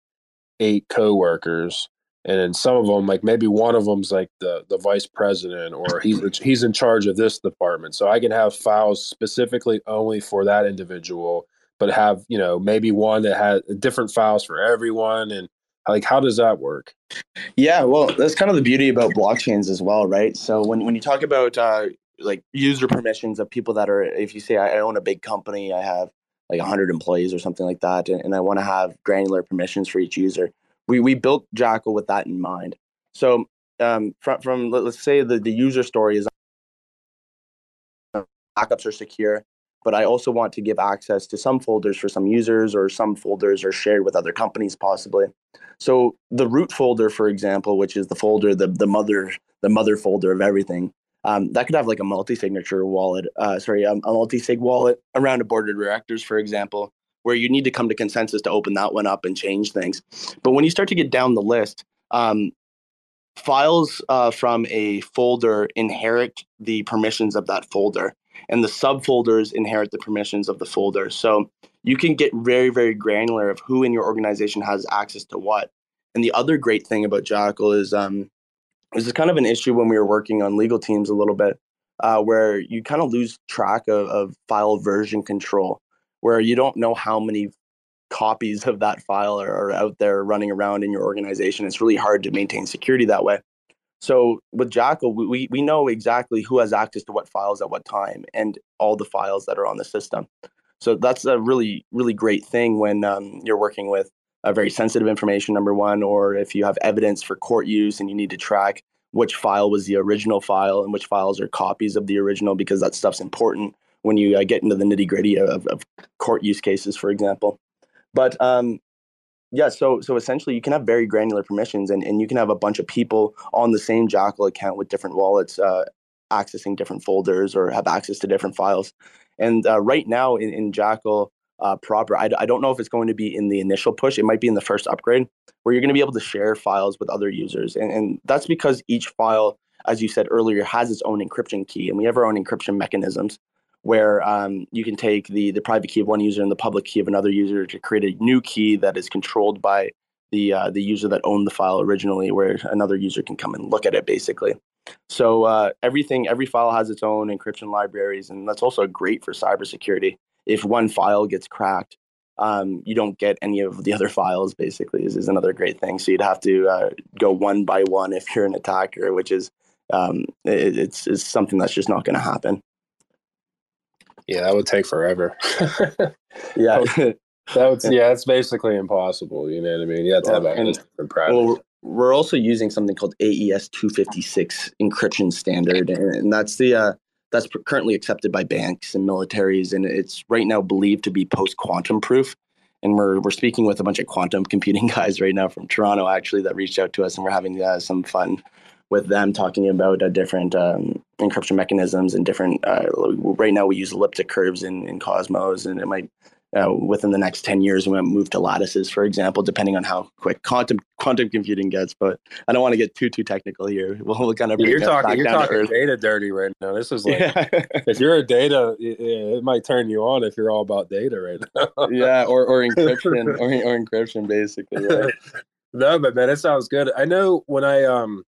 [SPEAKER 3] eight coworkers and then some of them like maybe one of them's like the the vice president or he's he's in charge of this department. So i can have files specifically only for that individual but have you know maybe one that has different files for everyone and like how does that work?
[SPEAKER 2] Yeah well that's kind of the beauty about blockchains as well right? So when, when you talk about uh, like user permissions of people that are if you say i own a big company i have like 100 employees or something like that and, and i want to have granular permissions for each user we we built Jackal with that in mind. So um, from from let's say the the user story is backups are secure, but I also want to give access to some folders for some users, or some folders are shared with other companies possibly. So the root folder, for example, which is the folder the the mother the mother folder of everything. Um, that could have where you need to come to consensus to open that one up and change things. But when you start to get down the list, um, files uh, from a folder inherit the permissions of that folder, and the subfolders inherit the permissions of the folder. So you can get very, very granular of who in your organization has access to what. And the other great thing about Jackal is um, this is kind of an issue when we were working on legal teams a little bit, uh, where you kind of lose track of, of file version control where you don't know how many copies of that file are, are out there running around in your organization. It's really hard to maintain security that way. So with Jackal, we, we know exactly who has access to what files at what time and all the files that are on the system. So that's a really, really great thing when um, you're working with a very sensitive information, number one, or if you have evidence for court use and you need to track which file was the original file and which files are copies of the original because that stuff's important when you uh, get into the nitty gritty of, of, court use cases, for example. But um, yeah, so so essentially, you can have very granular permissions, and, and you can have a bunch of people on the same Jackal account with different wallets uh, accessing different folders or have access to different files. And uh, right now in, in Jackal uh, proper, I, I don't know if it's going to be in the initial push. It might be in the first upgrade where you're going to be able to share files with other users, and, and that's because each file, as you said earlier, has its own encryption key, and we have our own encryption mechanisms where um, you can take the the private key of one user and the public key of another user to create a new key that is controlled by the uh, the user that owned the file originally, where another user can come and look at it basically. So uh, everything, every file has its own encryption libraries, and that's also great for cybersecurity. If one file gets cracked, um, you don't get any of the other (laughs) files. Basically, is, is another great thing. So you'd have to uh, go one by one if you're an attacker, which is um, it, it's, it's something that's just not going to happen.
[SPEAKER 3] Yeah, that would take forever. (laughs)
[SPEAKER 2] yeah. (laughs)
[SPEAKER 3] That would, yeah, it's basically impossible. You know what I mean? You have to have a different private. Well,
[SPEAKER 2] we're also using something called AES 256 encryption standard, and that's the uh, that's currently accepted by banks and militaries, and it's right now believed to be post quantum proof. And we're we're speaking with a bunch of quantum computing (laughs) guys right now from Toronto, actually, that reached out to us, and we're having uh, some fun with them talking about uh, different um, encryption mechanisms and different. Uh, right now, we use elliptic curves in, in Cosmos, and it might uh, within the next 10 years we might move to lattices for example depending on how quick quantum quantum computing gets but i don't want to get too too technical here (laughs) we'll, we'll kind of
[SPEAKER 3] you're talking you're talking data dirty right now this is like yeah. (laughs) if you're a data it might turn you on if you're all about data right now
[SPEAKER 2] yeah or, or encryption (laughs) or, or encryption basically right?
[SPEAKER 3] no but man it sounds good i know when i um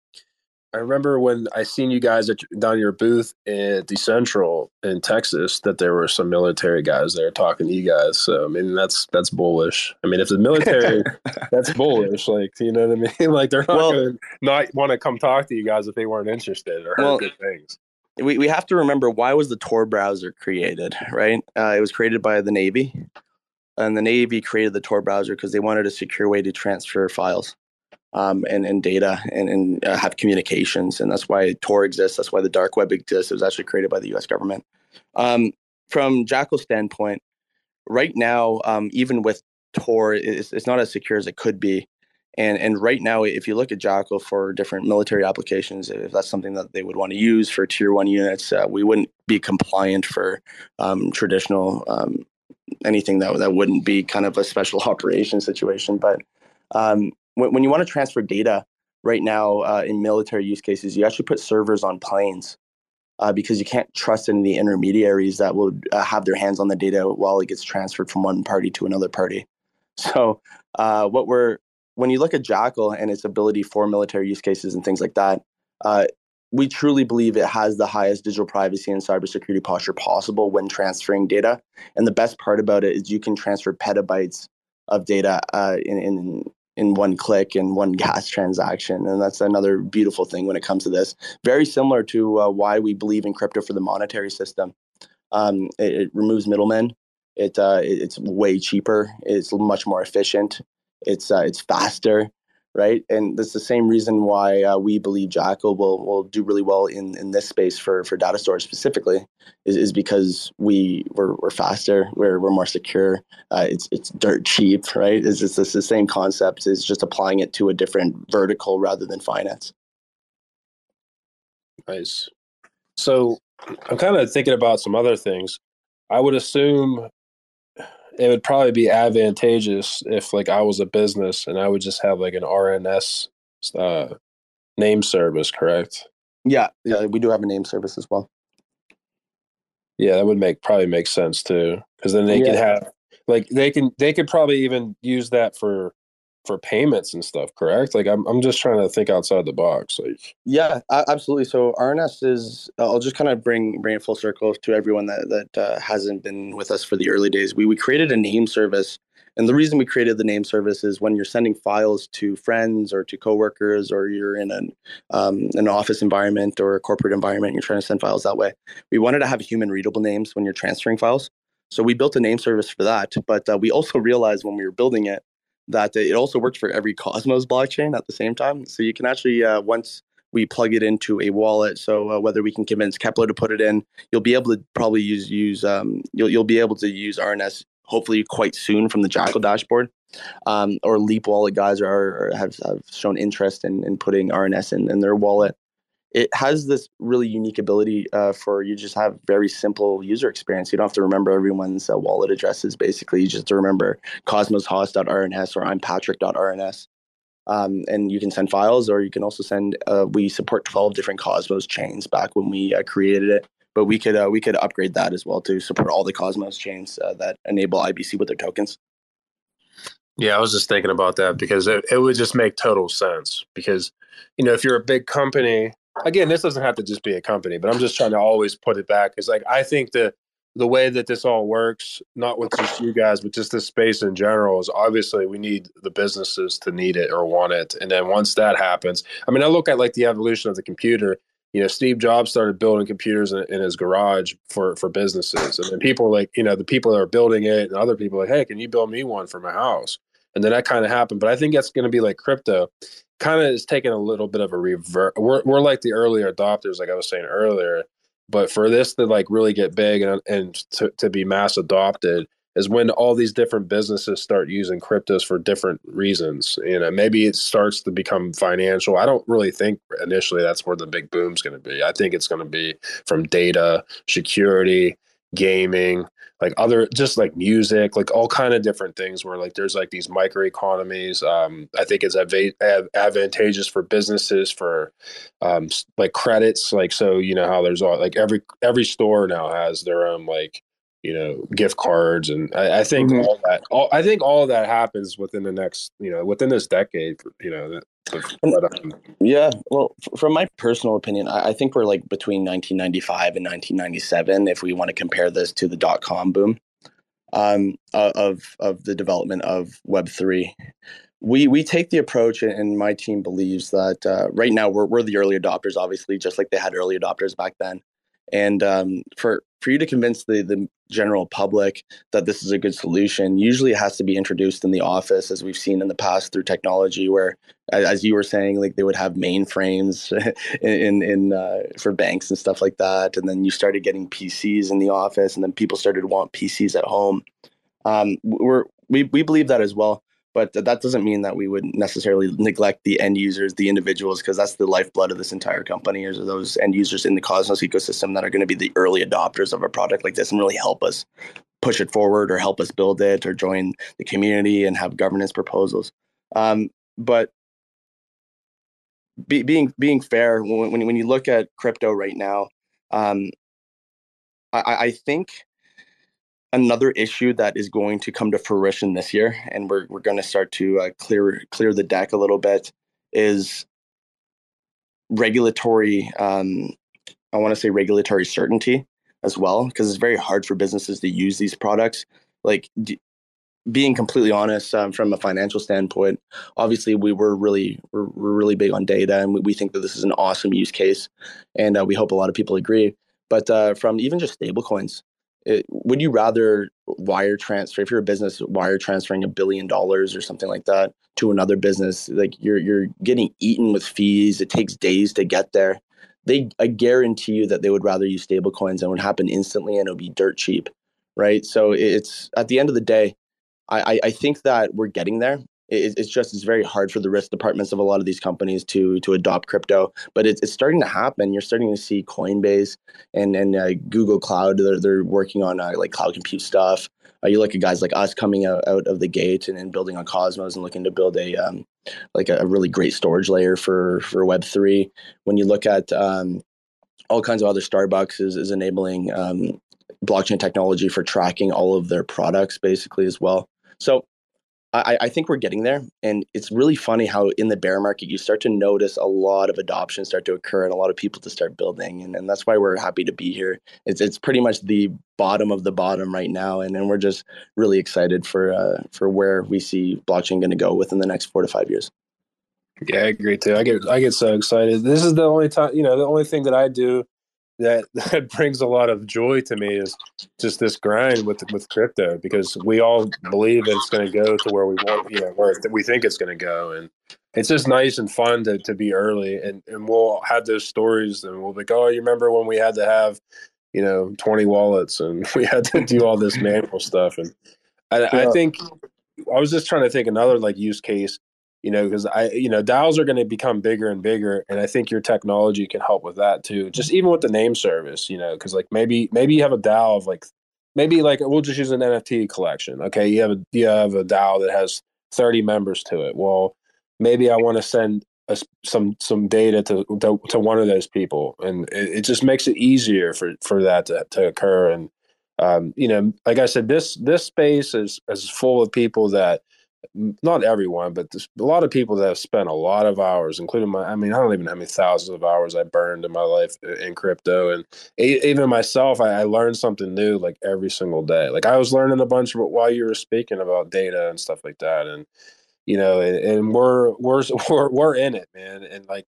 [SPEAKER 3] I remember when I seen you guys at, down your booth at the Central in Texas that there were some military guys there talking to you guys. So I mean that's that's bullish. I mean if the military (laughs) that's bullish, like you know what I mean? (laughs) Like they're not well, gonna not want to come talk to you guys if they weren't interested or heard well, good things.
[SPEAKER 2] We we have to remember why was the Tor browser created, right? Uh, it was created by the Navy. And the Navy created the Tor browser because they wanted a secure way to transfer files um, and, and data and, and uh, have communications. And that's why Tor exists. That's why the dark web exists. It was actually created by the US government. Um, from Jackal's standpoint, right now, um, even with Tor, it's, it's not as secure as it could be. And, and right now, if you look at Jackal for different military applications, if that's something that they would want to use for tier one units, uh, we wouldn't be compliant for um, traditional um, anything that that wouldn't be kind of a special (laughs) operation situation. But um, when, when you want to transfer data right now uh, in military use cases, you actually put servers on planes uh, because you can't trust any of the intermediaries that will uh, have their hands on the data while it gets transferred from one party to another party. (laughs) So, uh, what we're when you look at Jackal and its ability for military use cases and things like that, uh, we truly believe it has the highest digital privacy and cybersecurity posture possible when transferring data. And the best part about it is you can transfer petabytes of data uh, in, in in one click and one (laughs) gas transaction. And that's another beautiful thing when it comes to this. Very similar to uh, why we believe in crypto for the monetary system. Um, it, it, removes middlemen. It, uh, it, it's way cheaper. It's much more efficient. It's uh, it's faster right? And that's the same reason why uh, we believe Jackal will will do really well in, in this space for for data storage specifically, is, is because we we're, we're faster, we're we're more secure. Uh, it's it's dirt cheap, right? It's, it's, it's the same concept. It's just applying it to a different vertical rather than finance.
[SPEAKER 3] Nice. So I'm kind of thinking about some other things. I would assume it would probably be advantageous if like I was a business and I would just have like an RNS uh, name service, correct?
[SPEAKER 2] Yeah, yeah, we do have a name service as well.
[SPEAKER 3] Yeah, that would make probably make sense too, because then they yeah. could have like they can they could probably even use that for for payments and stuff correct? Like i'm, I'm just trying to think outside the box like
[SPEAKER 2] yeah absolutely. So rns is uh, i'll just kind of bring bring it full circle to everyone that that uh, hasn't been with us for the early days. We we created a name service and the reason we created the name service is when you're sending files to friends or to coworkers or you're in an um, an office environment or a corporate environment and you're trying to send files that way we wanted to have human readable names when you're transferring files. So we built a name service for that but uh, we also realized when we were building it that it also works for every Cosmos blockchain at the same time. So you can actually uh, once we plug it into a wallet. So uh, whether we can convince Keplr to put it in, you'll be able to probably use use um, you'll you'll be able to use RNS hopefully quite soon from the Jackal dashboard. Um, or Leap Wallet guys are, are have, have shown interest in, in putting RNS in, in their wallet it has this really unique ability uh, for you just have very simple user experience. You don't have to remember everyone's uh, wallet addresses. Basically, you just remember cosmoshoss.rns or I'm Patrick.rns. Um, and you can send files, or you can also send. Uh, we support 12 different Cosmos chains back when we uh, created it, but we could uh, we could upgrade that as well to support all the Cosmos chains uh, that enable IBC with their tokens.
[SPEAKER 3] Yeah, I was just thinking about that because it, it would just make total sense. Because you know, if you're a big company again, this doesn't have to just be a company, but I'm just trying to always put it back. It's like I think that the way that this all works, not with just you guys, but just this space in general, is obviously we need the businesses to need it or want it. And then once that happens, I mean, I look at like the evolution of the computer. You know, Steve Jobs started building computers in, in his garage for for businesses, and then people like you know the people that are building it, and other people like, hey, can you build me one for my house? And then that kind of happened. But I think that's going to be like crypto kind of is taking a little bit of a revert. We're we're like the earlier adopters, like I was saying earlier. But for this to like really get big and and to, to be mass adopted is when all these different businesses start using cryptos for different reasons. You know, maybe it starts to become financial. I don't really think initially that's where the big boom's going to be. I think it's going to be from data, security, gaming, like other just like music like all kind of different things where like there's like these micro economies um i think it's adv- advantageous for businesses for um like credits like so you know how there's all like every every store now has their own like you know gift cards and i, I think mm-hmm. all that all, i think all of that happens within the next you know within this decade you know
[SPEAKER 2] but, um, yeah well from my personal opinion I, I, think we're like between 1995 and 1997 if we want to compare this to the dot-com boom um, of of the development of web 3 we we take the approach and my team believes that uh, right now we're, we're the early adopters obviously just like they had early adopters back then and um, for for you to convince the the general public that this is a good solution, usually it has to be introduced in the office, as we've seen in the past through technology, where as you were saying, like they would have mainframes (laughs) in in uh, for banks and stuff like that, and then you started getting PCs in the office, and then people started to want PCs at home. Um, we're we we believe that as well but that doesn't mean that we would necessarily neglect the end users the individuals because that's the lifeblood of this entire company is those end users in the cosmos ecosystem that are going to be the early adopters of a product like this and really help us push it forward or help us build it or join the community and have governance proposals. Um, but be, being being fair when, when you look at crypto right now um, I, I think another issue that is going to come to fruition this year, and we're we're going to start to uh, clear clear the deck a little bit, is regulatory. Um, I want to say regulatory certainty as well, because it's very hard for businesses to use these products. Like d- being completely honest, um, from a financial standpoint, obviously we were really we're, really big on data, and we, we, think that this is an awesome use case, and uh, we hope a lot of people agree. But uh, from even just stablecoins, it, would you rather wire transfer if you're a business wire transferring a billion dollars or something like that to another business? Like you're you're getting eaten with fees. It takes days to get there. They i guarantee you that they would rather use stable coins and would happen instantly and it would be dirt cheap right? So it's at the end of the day i i think that we're getting there it, it's just it's very hard for the risk departments of a lot of these companies to to adopt crypto. But it's, it's starting to happen. You're starting to see coinbase and and uh, google cloud they're, they're working on uh, like cloud compute stuff. Uh, you look at guys like us coming out, out of the gate and, and building on cosmos and looking to build a um, like a, a, really great storage layer for for web 3 when you look at um, all kinds of other starbucks is, is enabling um, blockchain technology for tracking all of their products basically as well. So I, I, think we're getting there. And it's really funny how in the bear market, you start to notice a lot of adoption start to occur and a lot of people to start building. And, and that's why we're happy to be here. It's, it's pretty much the bottom of the bottom right now. And, and we're just really excited for, uh, for where we see blockchain going to go within the next four to five years.
[SPEAKER 3] Yeah, I agree too. I get, I get so excited. This is the only time, you know, the only thing that I do that (laughs) that brings a lot of joy to me is just this grind with with crypto because we all believe that it's going to go to where we want, you know, where we think it's going to go, and it's just nice and fun to to be early, and and we'll have those stories, and we'll be like, oh, you remember when we had to have, you know, twenty wallets, and (laughs) we had to do all this manual stuff, and I, yeah. I think I was just trying to think another like use case you know because i you know DAOs are going to become bigger and bigger and i think your technology can help with that too just even with the name service you know because like maybe maybe you have a dao of like maybe like we'll just use an nft collection okay? You have a you have a dao that has 30 members to it. Well maybe i want to send a, some some data to, to, to one of those people and it, it, just makes it easier for for that to, to occur and um, you know like i said this this space is is full of people that not everyone, but a lot of people that have spent a lot of hours, including my, I mean, I don't even know how many thousands of hours I burned in my life in crypto. And even myself, I, I learned something new like every single day. Like I was learning a bunch while you were speaking about data and stuff like that. And, you know, and, and we're, we're, (laughs) we're, we're in it, man. And like,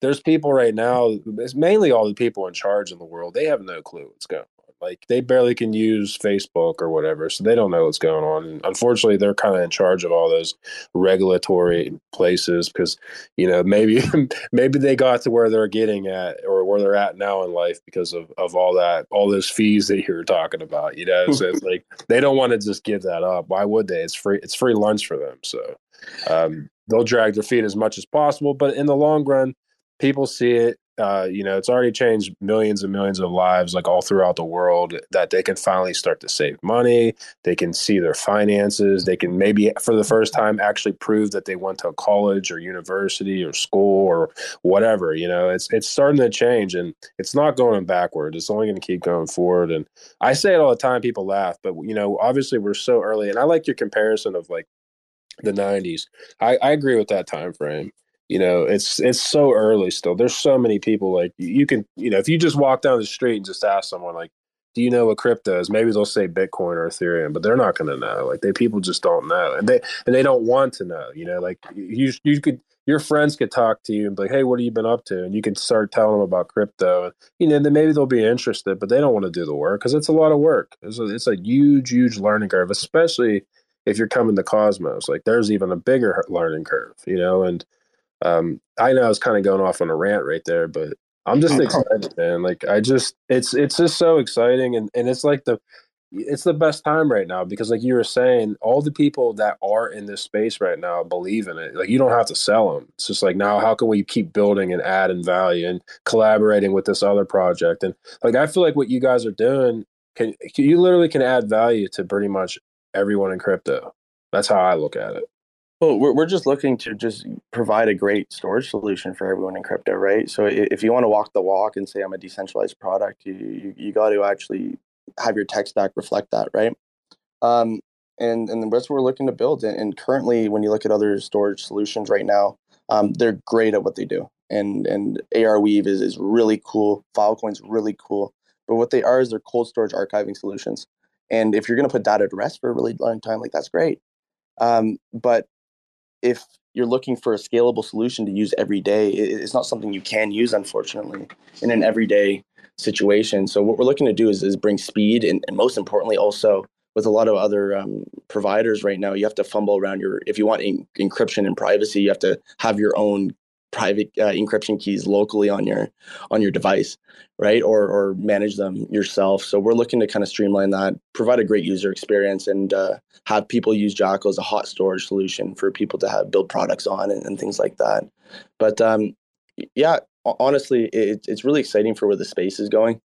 [SPEAKER 3] there's people right now, it's mainly all the people in charge in the world. They have no clue what's going like they barely can use Facebook or whatever, so they don't know what's going on. And unfortunately, they're kind of in charge of all those regulatory places because you know maybe (laughs) maybe they got to where they're getting at or where they're at now in life because of of all that all those fees that you were talking about. You know, so it's like (laughs) they don't want to just give that up. Why would they? It's free. It's free lunch for them. So um, they'll drag their feet as much as possible, but in the long run, people see it uh, you know, it's already changed millions and millions of lives, like all throughout the world, that they can finally start to save money. They can see their finances. They can maybe, for the first time, actually prove that they went to a college or university or school or whatever. You know, it's it's starting to change, and it's not going backward. It's only going to keep going forward. And I say it all the time. People laugh, but you know, obviously, we're so early. And I like your comparison of like the 90s. I, I agree with that time frame you know it's it's so early still. There's so many people like you can you know if you just walk down the street and just ask someone like do you know what crypto is? Maybe they'll say bitcoin or ethereum but they're not going to know. Like they people just don't know and they and they don't want to know you know? Like you you could your friends could talk to you and be like hey what have you been up to? And you can start telling them about crypto and you know then maybe they'll be interested but they don't want to do the work because it's a lot of work. It's a, it's a huge huge learning curve especially if you're coming to cosmos. Like there's even a bigger learning curve you know? And um, I know I was kind of going off on a rant right there, but I'm just excited, man. Like I just, it's it's just so exciting, and and it's like the, it's the best time right now because like you were saying, all the people that are in this space right now believe in it. Like you don't have to sell them. It's just like now, how can we keep building and adding value and collaborating with this other project? And like I feel like what you guys are doing can you literally can add value to pretty much everyone in crypto. That's how I look at it.
[SPEAKER 2] Well, we're, we're just looking to just provide a great storage solution for everyone in crypto, right? So if you want to walk the walk and say I'm a decentralized product, you you, you got to actually have your tech stack reflect that, right? Um, and and that's what we're looking to build. And, and currently, when you look at other storage solutions right now, um, they're great at what they do. And and Arweave is is really cool. Filecoin's really cool. But what they are is they're cold storage archiving solutions. And if you're going to put data to rest for a really long time, like that's great. Um, but if you're looking for a scalable solution to use every day, it's not something you can use, unfortunately, in an everyday situation. So what we're looking to do is, is bring speed and, and most importantly, also with a lot of other um, providers right now, you have to fumble around your, if you want in, encryption and privacy, you have to have your own private uh, encryption keys locally on your on your device right? Or or manage them yourself. So we're looking to kind of streamline that provide a great user experience and uh, have people use Jackal as a hot storage solution for people to have build products on and, and things like that. But um, yeah honestly it, it's really exciting for where the space is going.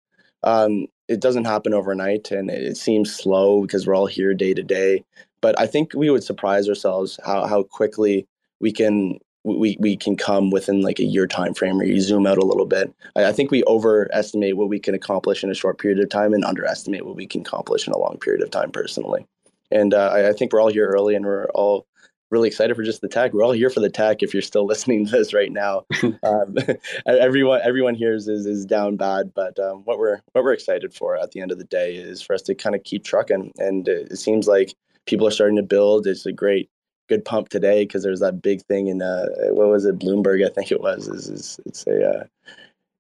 [SPEAKER 2] Um, it doesn't happen overnight and it seems slow because we're all here day to day. But i think we would surprise ourselves how, how quickly we can we, we can come within like a year time frame or you zoom out a little bit. I, I, think we overestimate what we can accomplish in a short period of time and underestimate what we can accomplish in a long period of time personally. And uh, I, I, think we're all here early and we're all really excited for just the tech we're all here for the tech if you're still (laughs) listening to this right now. (laughs) Um, (laughs) everyone everyone here is, is, is down bad but um, what we're what we're excited for at the end of the day is for us to kind of keep trucking. And it, it seems like people are starting to build. It's a great good pump today because there's that big thing in uh, what was it? Bloomberg I think it was. Is, it's a uh,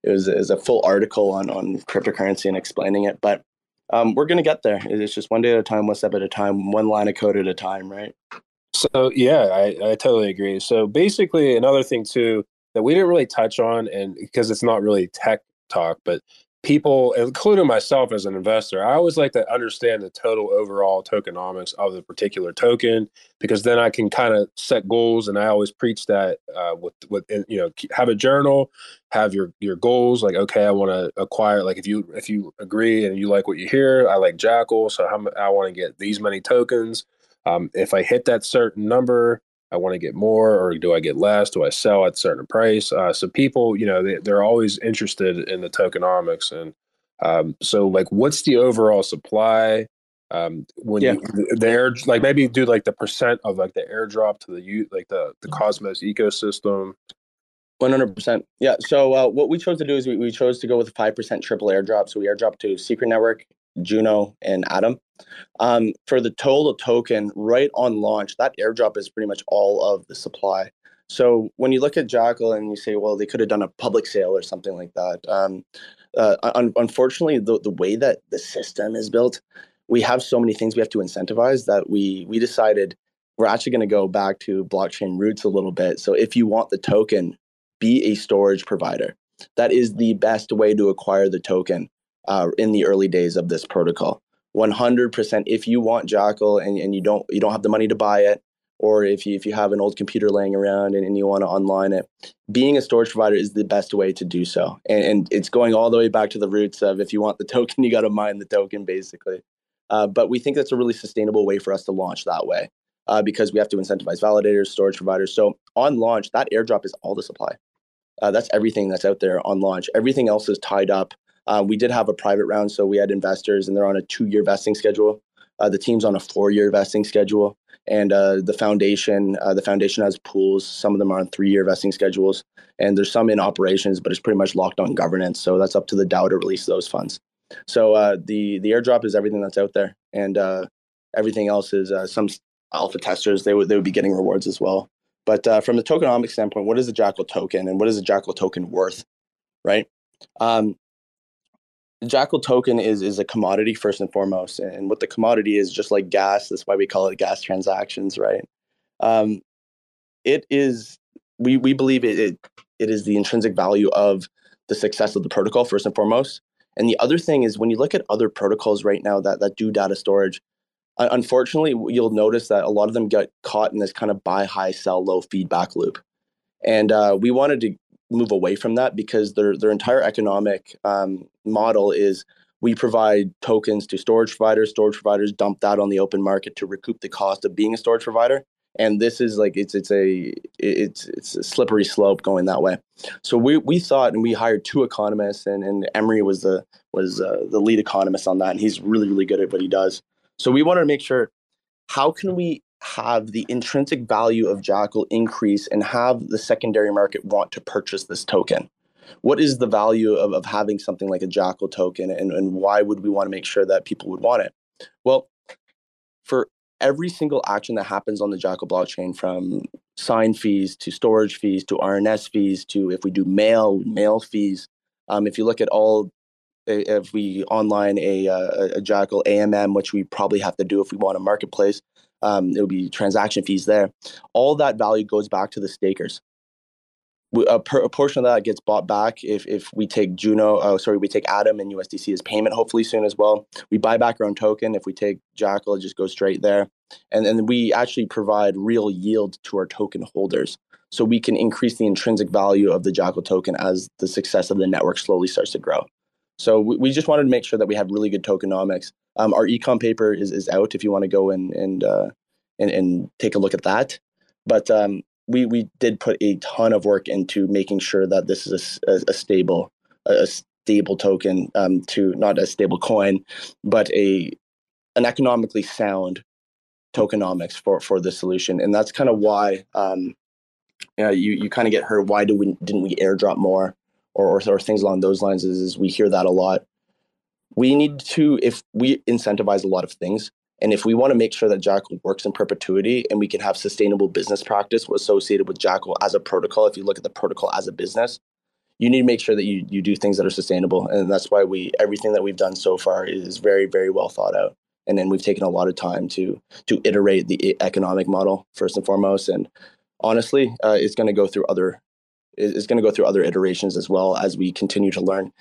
[SPEAKER 2] it was, it was a full article on on cryptocurrency and explaining it but um, we're gonna get there. It's just one day at a time one step at a time one line of code at a time right?
[SPEAKER 3] So yeah I, I totally agree. So basically another thing too that we didn't really touch on and because it's not really tech talk but people, including myself as an investor, I always like to understand the total overall tokenomics of the particular token because then I can kind of set goals. And I always preach that uh, with with you know have a journal, have your your goals. Like okay, I want to acquire. Like if you if you agree and you like what you hear, I like Jackal, so how, I want to get these many tokens. Um, if I hit that certain number, I want to get more, or do I get less? Do I sell at a certain price? Uh, so people, you know, they, are always interested in the tokenomics, and um, so like, what's the overall supply? Um, when yeah. you, the air, like maybe do like the percent of like the airdrop to the like the the Cosmos ecosystem.
[SPEAKER 2] One hundred percent. Yeah. So uh, what we chose to do is we, we chose to go with five percent triple airdrop. So we airdrop to Secret Network, Juno, and Atom. Um, for the total token, right on launch, that airdrop is pretty much all of the supply. So when you look at Jackal and you say, well, they could have done a public sale or something like that. Um, uh, un- unfortunately, the, the way that the system is built, we have so many things we have to incentivize that we we decided we're actually going to go back to blockchain roots a little bit. So if you want the token, be a storage provider. That is the best way to acquire the token uh, in the early days of this protocol. 100% if you want Jackal and, and you don't you don't have the money to buy it or if you if you have an old computer laying around and, and you want to online it, being a storage provider is the best way to do so. And, and it's going all the way back to the roots of if you want the (laughs) token, you got to mine the token, basically. Uh, but we think that's a really sustainable way for us to launch that way uh, because we have to incentivize validators, storage providers. So on launch, that airdrop is all the supply. Uh, that's everything that's out there on launch. Everything else is tied up. Uh, we did have a private round, so we had investors, and they're on a two-year vesting schedule. Uh, the team's on a four-year vesting schedule, and uh, the foundation, the foundation has pools. Some of them are on three-year vesting schedules, and there's some in operations, but it's pretty much locked on governance. So that's up to the DAO to release those funds. So the the airdrop is everything that's out there, and everything else is some alpha testers, they would they would be getting rewards as well. But uh, from the tokenomics standpoint, what is a Jackal token and what is a Jackal token worth, right? Um, the Jackal token is is a commodity first and foremost, and what the commodity is, just like gas. That's why we call it gas transactions, right? Um, it is we we believe it, it it is the intrinsic value of the success of the protocol first and foremost. And the other thing is when you look at other protocols right now that that do data storage, unfortunately, you'll notice that a lot of them get caught in this kind of buy high, sell low feedback loop. And uh, we wanted to move away from that because their their entire economic um, model is we provide tokens to storage providers. Storage providers dump that on the open market to recoup the cost of being a storage provider. And this is like it's it's a it's it's a slippery slope going that way. So we we thought and we hired two economists and and Emery was the was uh, the lead economist on that and he's really really good at what he does. So we wanted to make sure how can we have the intrinsic value of Jackal increase and have the secondary market want to purchase this token? What is the value of, of having something like a Jackal token and, and why would we want to make sure that people would want it? Well, for every single action that happens on the Jackal blockchain from sign fees to storage fees to RNS fees to if we do mail, mail fees. Um, if you look at all if we online a, uh, a, a Jackal AMM, which we probably have to do if we want a marketplace, um, it would be transaction fees there. All that value goes back to the stakers. A, per, a, portion of that gets bought back if, if we take Juno, oh, sorry, we take Atom and USDC as payment, hopefully soon as well. We buy back our own token. If we take Jackal, it just goes straight there. And then we actually provide real yield to our token holders. So we can increase the intrinsic value of the Jackal token as the success of the network slowly starts to grow. So we, we just wanted to make sure that we have really good tokenomics. Um, our econ paper is, is out if you want to go and and, uh, and and take a look at that. But um, we we did put a ton of work into making sure that this is a, a, stable a stable token um, to not a stable coin, but a an economically sound tokenomics for for the solution, and that's kind of why um, you know, you, you kind of get hurt. Why do we didn't we airdrop more? Or, or, or things along those lines is, is we hear that a lot. We need to, if we incentivize a lot of things, and if we want to make sure that Jackal works in perpetuity and we can have sustainable business practice associated with Jackal as a protocol, if you look at the protocol as a business, you need to make sure that you, you do things that are sustainable. And that's why we everything that we've done so far is very, very well thought out. And then we've taken a lot of time to to iterate the economic model first and foremost. And honestly, uh, it's going to go through other is going to go through other iterations as well as we continue to learn.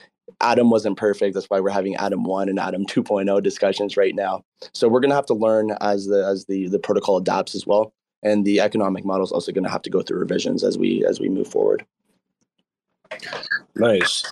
[SPEAKER 2] Atom wasn't perfect. That's why we're having Atom 1 and Atom 2.0 discussions right now. So we're going to have to learn as the as the the protocol adapts as well. And the economic model is also going to have to go through revisions as we as we move forward.
[SPEAKER 3] Nice.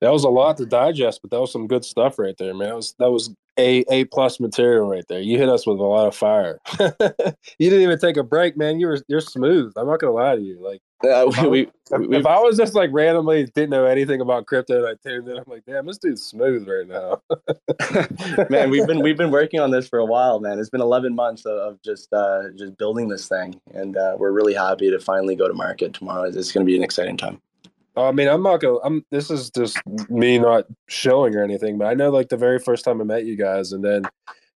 [SPEAKER 3] That was a lot to digest, but that was some good stuff right there, man. That was that was a a plus material right there. You hit us with a lot of fire. (laughs) you didn't even take a break, man. You were you're smooth. I'm not gonna lie to you. Like uh, if, we, I, we, (laughs) if, I was just like randomly didn't know anything about crypto and I tuned in, I'm like, damn, this dude's smooth right now. (laughs)
[SPEAKER 2] man, we've been we've been working on this for a while, man. It's been 11 months of, of just uh, just building this thing, and uh, we're really happy to finally go to market tomorrow. It's going to be an exciting time.
[SPEAKER 3] I mean, I'm not gonna. I'm. This is just me not showing or anything, but I know like the very first time I met you guys, and then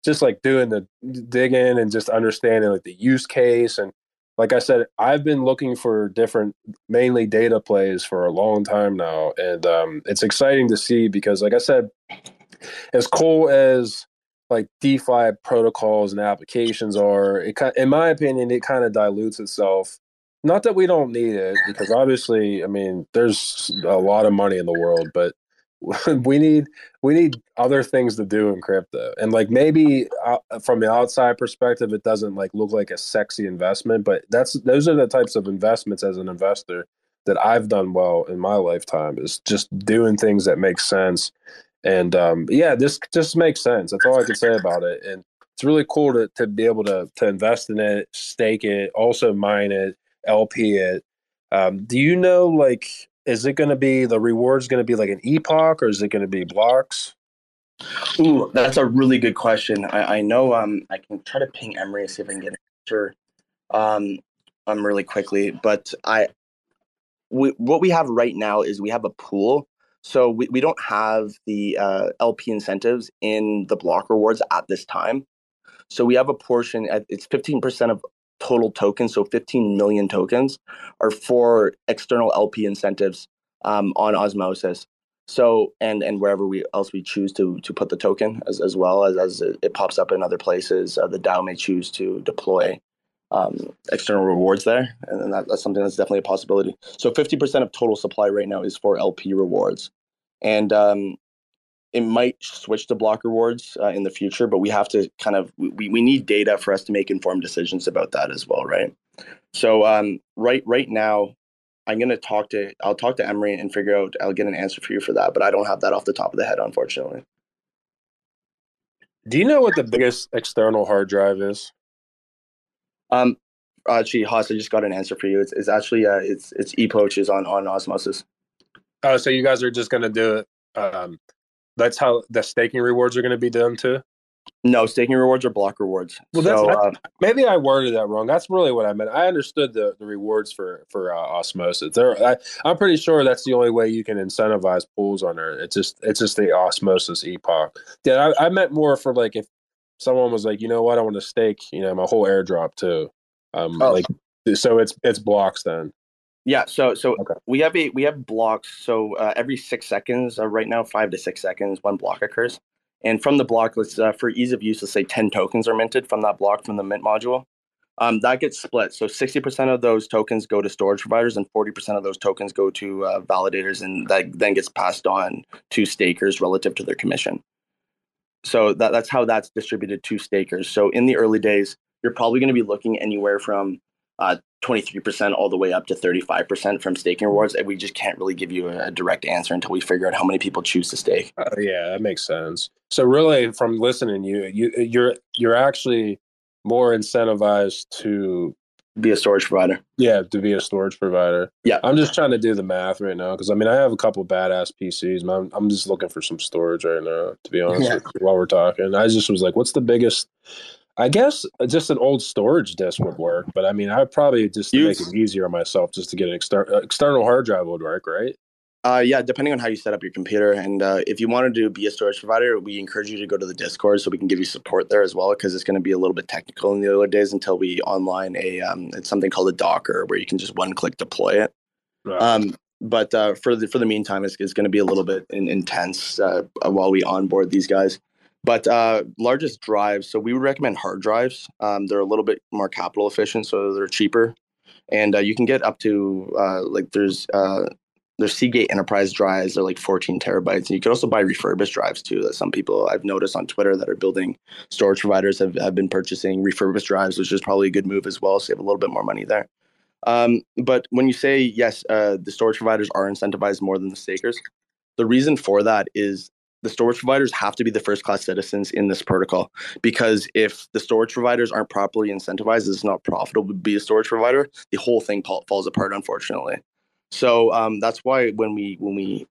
[SPEAKER 3] just like doing the digging and just understanding like the use case and like I said, I've been looking for different, mainly data plays for a long time now, and um, it's exciting to see because, like I said, as cool as like DeFi protocols and applications are, it in my opinion, it kind of dilutes itself not that we don't need it, because obviously, I mean, there's a lot of money in the world, but (laughs) we need we need other things to do in crypto. And like maybe uh, from the outside perspective it doesn't like look like a sexy investment but that's those are the types of investments as an investor that i've done well in my lifetime is just doing things that make sense. And um, yeah this just makes sense. That's all i can say about it. And it's really cool to, to be able to to invest in it stake it also mine it lp it um, do you know like is it going to be the rewards going to be like an epoch or is it going to be blocks?
[SPEAKER 2] Ooh, that's a really good question. I, I know um, I can try to ping Emery see if I can get an answer um, um, really quickly. But I, we, what we have right now is we have a pool. So we, we don't have the uh, LP incentives in the block rewards at this time. So we have a portion, it's 15% of total tokens, so 15 million tokens, are for external LP incentives um, on Osmosis. So and and wherever we else we choose to to put the token as, as well as as it pops up in other places, uh, the DAO may choose to deploy um, external rewards there, and that, that's something that's definitely a possibility. So 50% of total supply right now is for LP rewards, and um, it might switch to block rewards uh, in the future, but we have to kind of we, we need data for us to make informed decisions about that as well, right? So um, right right now, I'm gonna talk to I'll talk to Emery and figure out I'll get an answer for you for that, but I don't have that off the top of the head, unfortunately.
[SPEAKER 3] Do you know what the biggest external hard drive is?
[SPEAKER 2] Um, actually, Hoss, I just got an answer for you. It's, it's actually uh, it's it's epochs on on osmosis.
[SPEAKER 3] Oh, so you guys are just gonna do it um, that's how the staking rewards are going to be done too.
[SPEAKER 2] No, staking rewards are block rewards.
[SPEAKER 3] Well, that's, so, uh, maybe I worded that wrong. That's really what I meant. I understood the, the rewards for for uh, osmosis. There, I, am pretty sure that's the only way you can incentivize pools on there. It's just it's just the osmosis epoch. Yeah, I, I meant more for like if someone was like, you know what, I want to stake, you know, my whole airdrop too. Um, oh. like so it's it's blocks then.
[SPEAKER 2] Yeah, so so okay. we have a we have blocks. So uh, every six seconds, uh, right now, five to six seconds, one block occurs. And from the block, let's uh, for ease of use, let's say ten tokens are minted from that block from the mint module. Um, that gets split. So sixty percent of those tokens go to storage providers, and forty percent of those tokens go to uh, validators, and that then gets passed on to stakers relative to their commission. So that, that's how that's distributed to stakers. So in the early days, you're probably going to be looking anywhere from uh, 23% all the way up to 35% from staking rewards. And we just can't really give you a, direct answer until we figure out how many people choose to stake.
[SPEAKER 3] Uh, yeah, that makes sense. So really from listening you you you're you're actually more incentivized to
[SPEAKER 2] be a storage provider.
[SPEAKER 3] Yeah, to be a storage provider.
[SPEAKER 2] Yeah.
[SPEAKER 3] I'm just trying to do the math right now because I mean I have a couple badass PCs. I'm I'm just looking for some storage right now to be honest yeah. while we're talking. I just was like what's the biggest I guess just an old storage disk would work, but I mean, I'd probably just make it easier on myself just to get an exter- uh, external hard drive would work, right?
[SPEAKER 2] Uh, yeah, depending on how you set up your computer, and uh, if you wanted to be a storage provider, we encourage you to go to the Discord so we can give you support there as well, because it's going to be a little bit technical in the early days until we online a um, it's something called a Docker where you can just one click deploy it. Right. Um, but uh, for the for the meantime, it's, it's going to be a little bit in, intense uh, while we onboard these guys. But uh, largest drives, so we would recommend hard drives. Um, they're a little bit more capital efficient, so they're cheaper, and uh, you can get up to uh, like there's uh, there's Seagate Enterprise drives. They're like 14 terabytes, and you can also buy refurbished drives too. That some people I've noticed on Twitter that are building storage providers have, have been purchasing refurbished drives, which is probably a good move as well. Save a little bit more money there. Um, but when you say yes, uh, the storage providers are incentivized more than the stakers, the reason for that is the storage providers have to be the first class citizens in this protocol because if the storage providers aren't properly incentivized, it's not profitable to be a storage provider. The whole thing falls apart, unfortunately. So um, that's why when we when we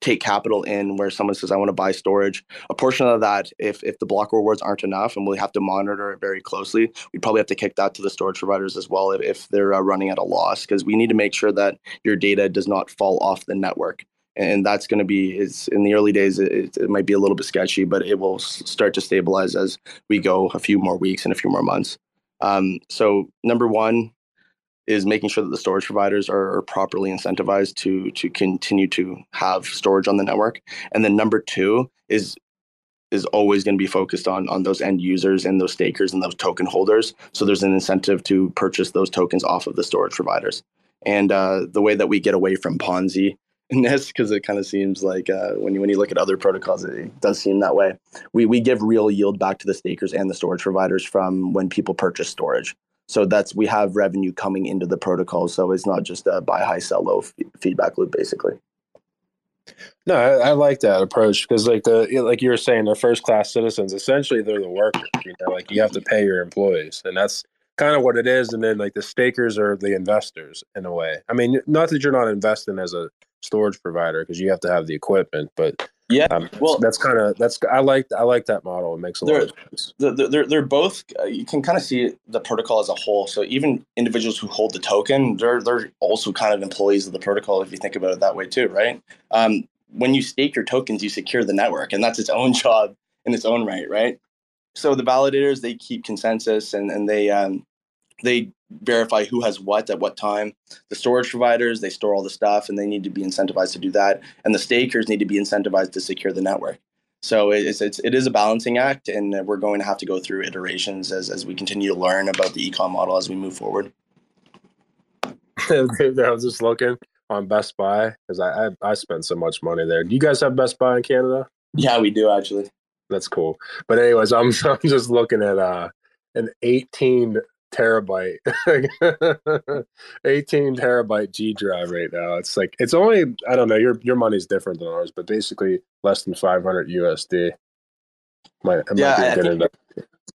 [SPEAKER 2] take capital in where someone says I want to buy storage, a portion of that, if if the block rewards aren't enough, and we have to monitor it very closely, we probably have to kick that to the storage providers as well if, if they're uh, running at a loss because we need to make sure that your data does not fall off the network and that's going to be is in the early days it, it, might be a little bit sketchy but it will start to stabilize as we go a few more weeks and a few more months. Um, so number one is making sure that the storage providers are, are properly incentivized to to continue to have storage on the network. And then number two is is always going to be focused on on those end users and those stakers and those token holders. So there's an incentive to purchase those tokens off of the storage providers. And uh, the way that we get away from ponzi because it kind of seems like uh, when you when you look at other protocols, it does seem that way. We we give real yield back to the stakers and the storage providers from when people purchase storage. So that's we have revenue coming into the protocol. So it's not just a buy high, sell low f- feedback loop, basically.
[SPEAKER 3] No, I, I, like that approach because, like the like you were saying, they're first class citizens. Essentially, they're the workers. You know, like you have to pay your employees, and that's kind of what it is. And then like the stakers are the investors in a way. I mean, not that you're not investing as a storage provider because you have to have the equipment, but
[SPEAKER 2] yeah, um, well,
[SPEAKER 3] that's kind of that's I like I like that model. It makes a lot of sense.
[SPEAKER 2] They're, they're both uh, you can kind of see the protocol as a whole. So even individuals who hold the token, they're they're also kind of employees of the protocol if you think about it that way too, right? Um, when you stake your tokens, you secure the network, and that's its own (laughs) job in its own right, right? So the validators they keep consensus and and they um, they verify who has what at what time. The storage providers, they store all the stuff and they need to be incentivized to do that. And the stakers need to be incentivized to secure the network. So it's, it's it is a balancing act, and we're going to have to go through iterations as, as we continue to learn about the econ model as we move forward. (laughs)
[SPEAKER 3] I was just looking on Best Buy because I, I I spent so much money there. Do you guys have Best Buy in Canada?
[SPEAKER 2] Yeah, we do actually.
[SPEAKER 3] That's cool. But anyways, I'm (laughs) I'm just looking at uh an 18 terabyte. (laughs) 18 terabyte g drive right now. It's like it's only i don't know your your money's different than ours but basically less than 500 usd
[SPEAKER 2] might, yeah might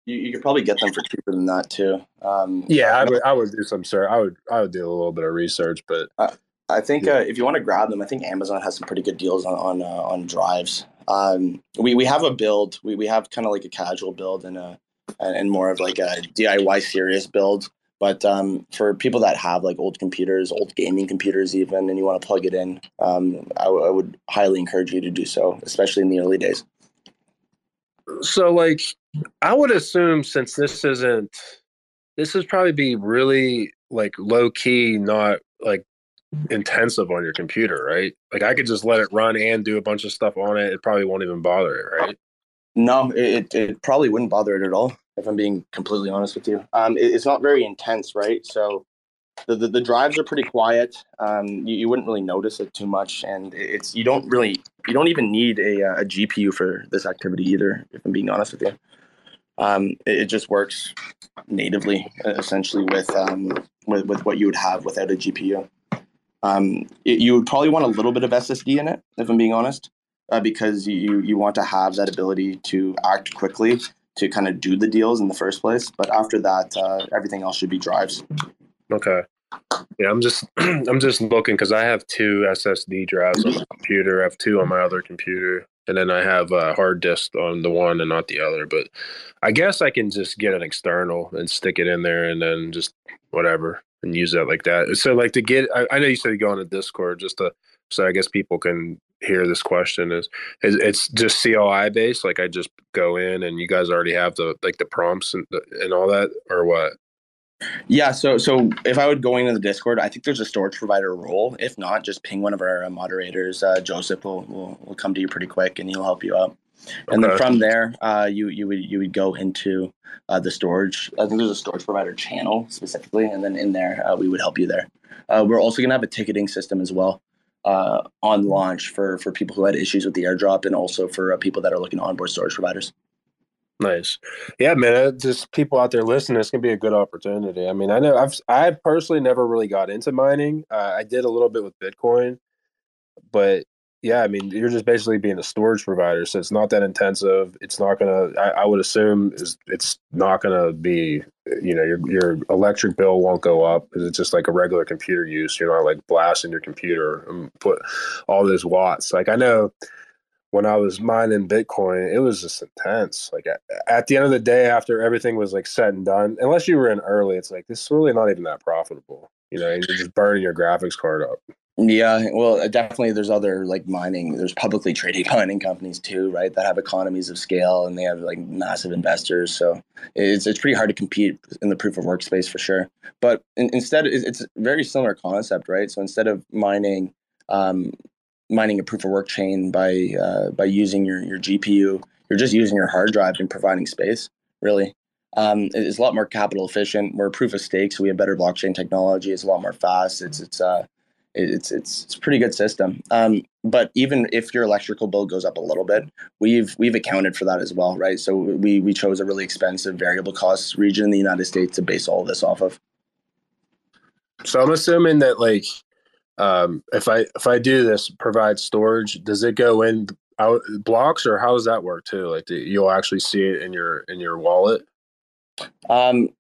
[SPEAKER 2] you, you could probably get them for cheaper than that too. Um,
[SPEAKER 3] yeah I would, I would do some sir i would i would do a little bit of research but
[SPEAKER 2] uh, i think yeah. uh, if you want to grab them i think amazon has some pretty good deals on on, uh, on drives. Um, we, we have a build we, we have kind of like a casual build and a and more of like a DIY serious build. But um, for people that have like old computers, old gaming computers, even, and you want to plug it in, um, I, w- I would highly encourage you to do so, especially in the early days.
[SPEAKER 3] So, like, I would assume since this isn't, this is probably be really like low key, not like intensive on your computer, right? Like, I could just let it run and do a bunch of stuff on it. It probably won't even bother it, right?
[SPEAKER 2] No, it, it probably wouldn't bother it at all, if I'm being completely honest with you. Um, it, it's not very intense, right? So the, the, the drives are pretty quiet. Um, you, you wouldn't really notice it too much. And it's, you don't really, you don't even need a, a GPU for this activity either, if I'm being honest with you. Um, it, it, just works natively, essentially, with, um, with, with what you would have without a GPU. Um, it, you would probably want a little bit of SSD in it, if I'm being honest uh, because you you want to have that ability to act quickly to kind of do the deals in the first place. But after that, uh, everything else should be drives.
[SPEAKER 3] Okay. Yeah, I'm just (clears throat) I'm just looking because I have two SSD drives on my computer. I have two on my other computer, and then I have a hard disk on the one and not the other. But I guess I can just get an external and stick it in there, and then just whatever and use that like that. So like to get, I, I know you said you go on a Discord just to so I guess people can hear this question is, is it's just CLI based. Like I just go in and you guys already have the like the prompts and and all that, or what?
[SPEAKER 2] Yeah, so so if I would go into the Discord, I think there's a storage provider role. If not, just ping one of our moderators. Uh, Joseph will, will will come to you pretty quick and he'll help you out. And okay. then from there, uh, you you would you would go into uh, the storage. I think there's a storage provider channel specifically, and then in there uh, we would help you there. Uh, we're also gonna have a ticketing system as well uh, on launch for for people who had issues with the airdrop and also for uh, people that are looking to onboard storage providers.
[SPEAKER 3] Nice, yeah, man. Just people out there listening, it's gonna be a good opportunity. I mean, I know I've I personally never really got into mining. Uh, I did a little bit with Bitcoin, but yeah, I mean, you're just basically being a storage provider, so it's not that intensive. It's not gonna. I, I would assume is it's not gonna be. You know, your your electric bill won't go up because it's just like a regular computer use. You're not like blasting your computer and put all those watts. Like I know when I was mining Bitcoin, it was just intense. Like at, at the end of the day, after everything was like said and done, unless you were in early, it's like this is really not even that profitable. You know, you're just burning your graphics card up.
[SPEAKER 2] Yeah, well, uh, definitely. There's other like mining. There's publicly traded (laughs) mining companies too, right? That have economies of scale and they have like massive investors. So it's it's pretty hard to compete in the proof of work space for sure. But in, instead, it's very similar concept, right? So instead of mining, um, mining a proof of work chain by uh, by using your your GPU, you're just using your hard drive and providing space. Really, um, it's a lot more capital efficient. We're proof of stake, so we have better blockchain technology. It's a lot more fast. It's it's uh, it's it's it's a pretty good system. Um, but even if your electrical bill goes up a little bit, we've we've accounted for that as well, right? So we we chose a really expensive variable cost region in the United States to base all of this off of.
[SPEAKER 3] So I'm assuming that like um, if I if I do this provide storage, does it go in out blocks or how does that work too? Like do, you'll actually see it in your in your wallet.
[SPEAKER 2] Um,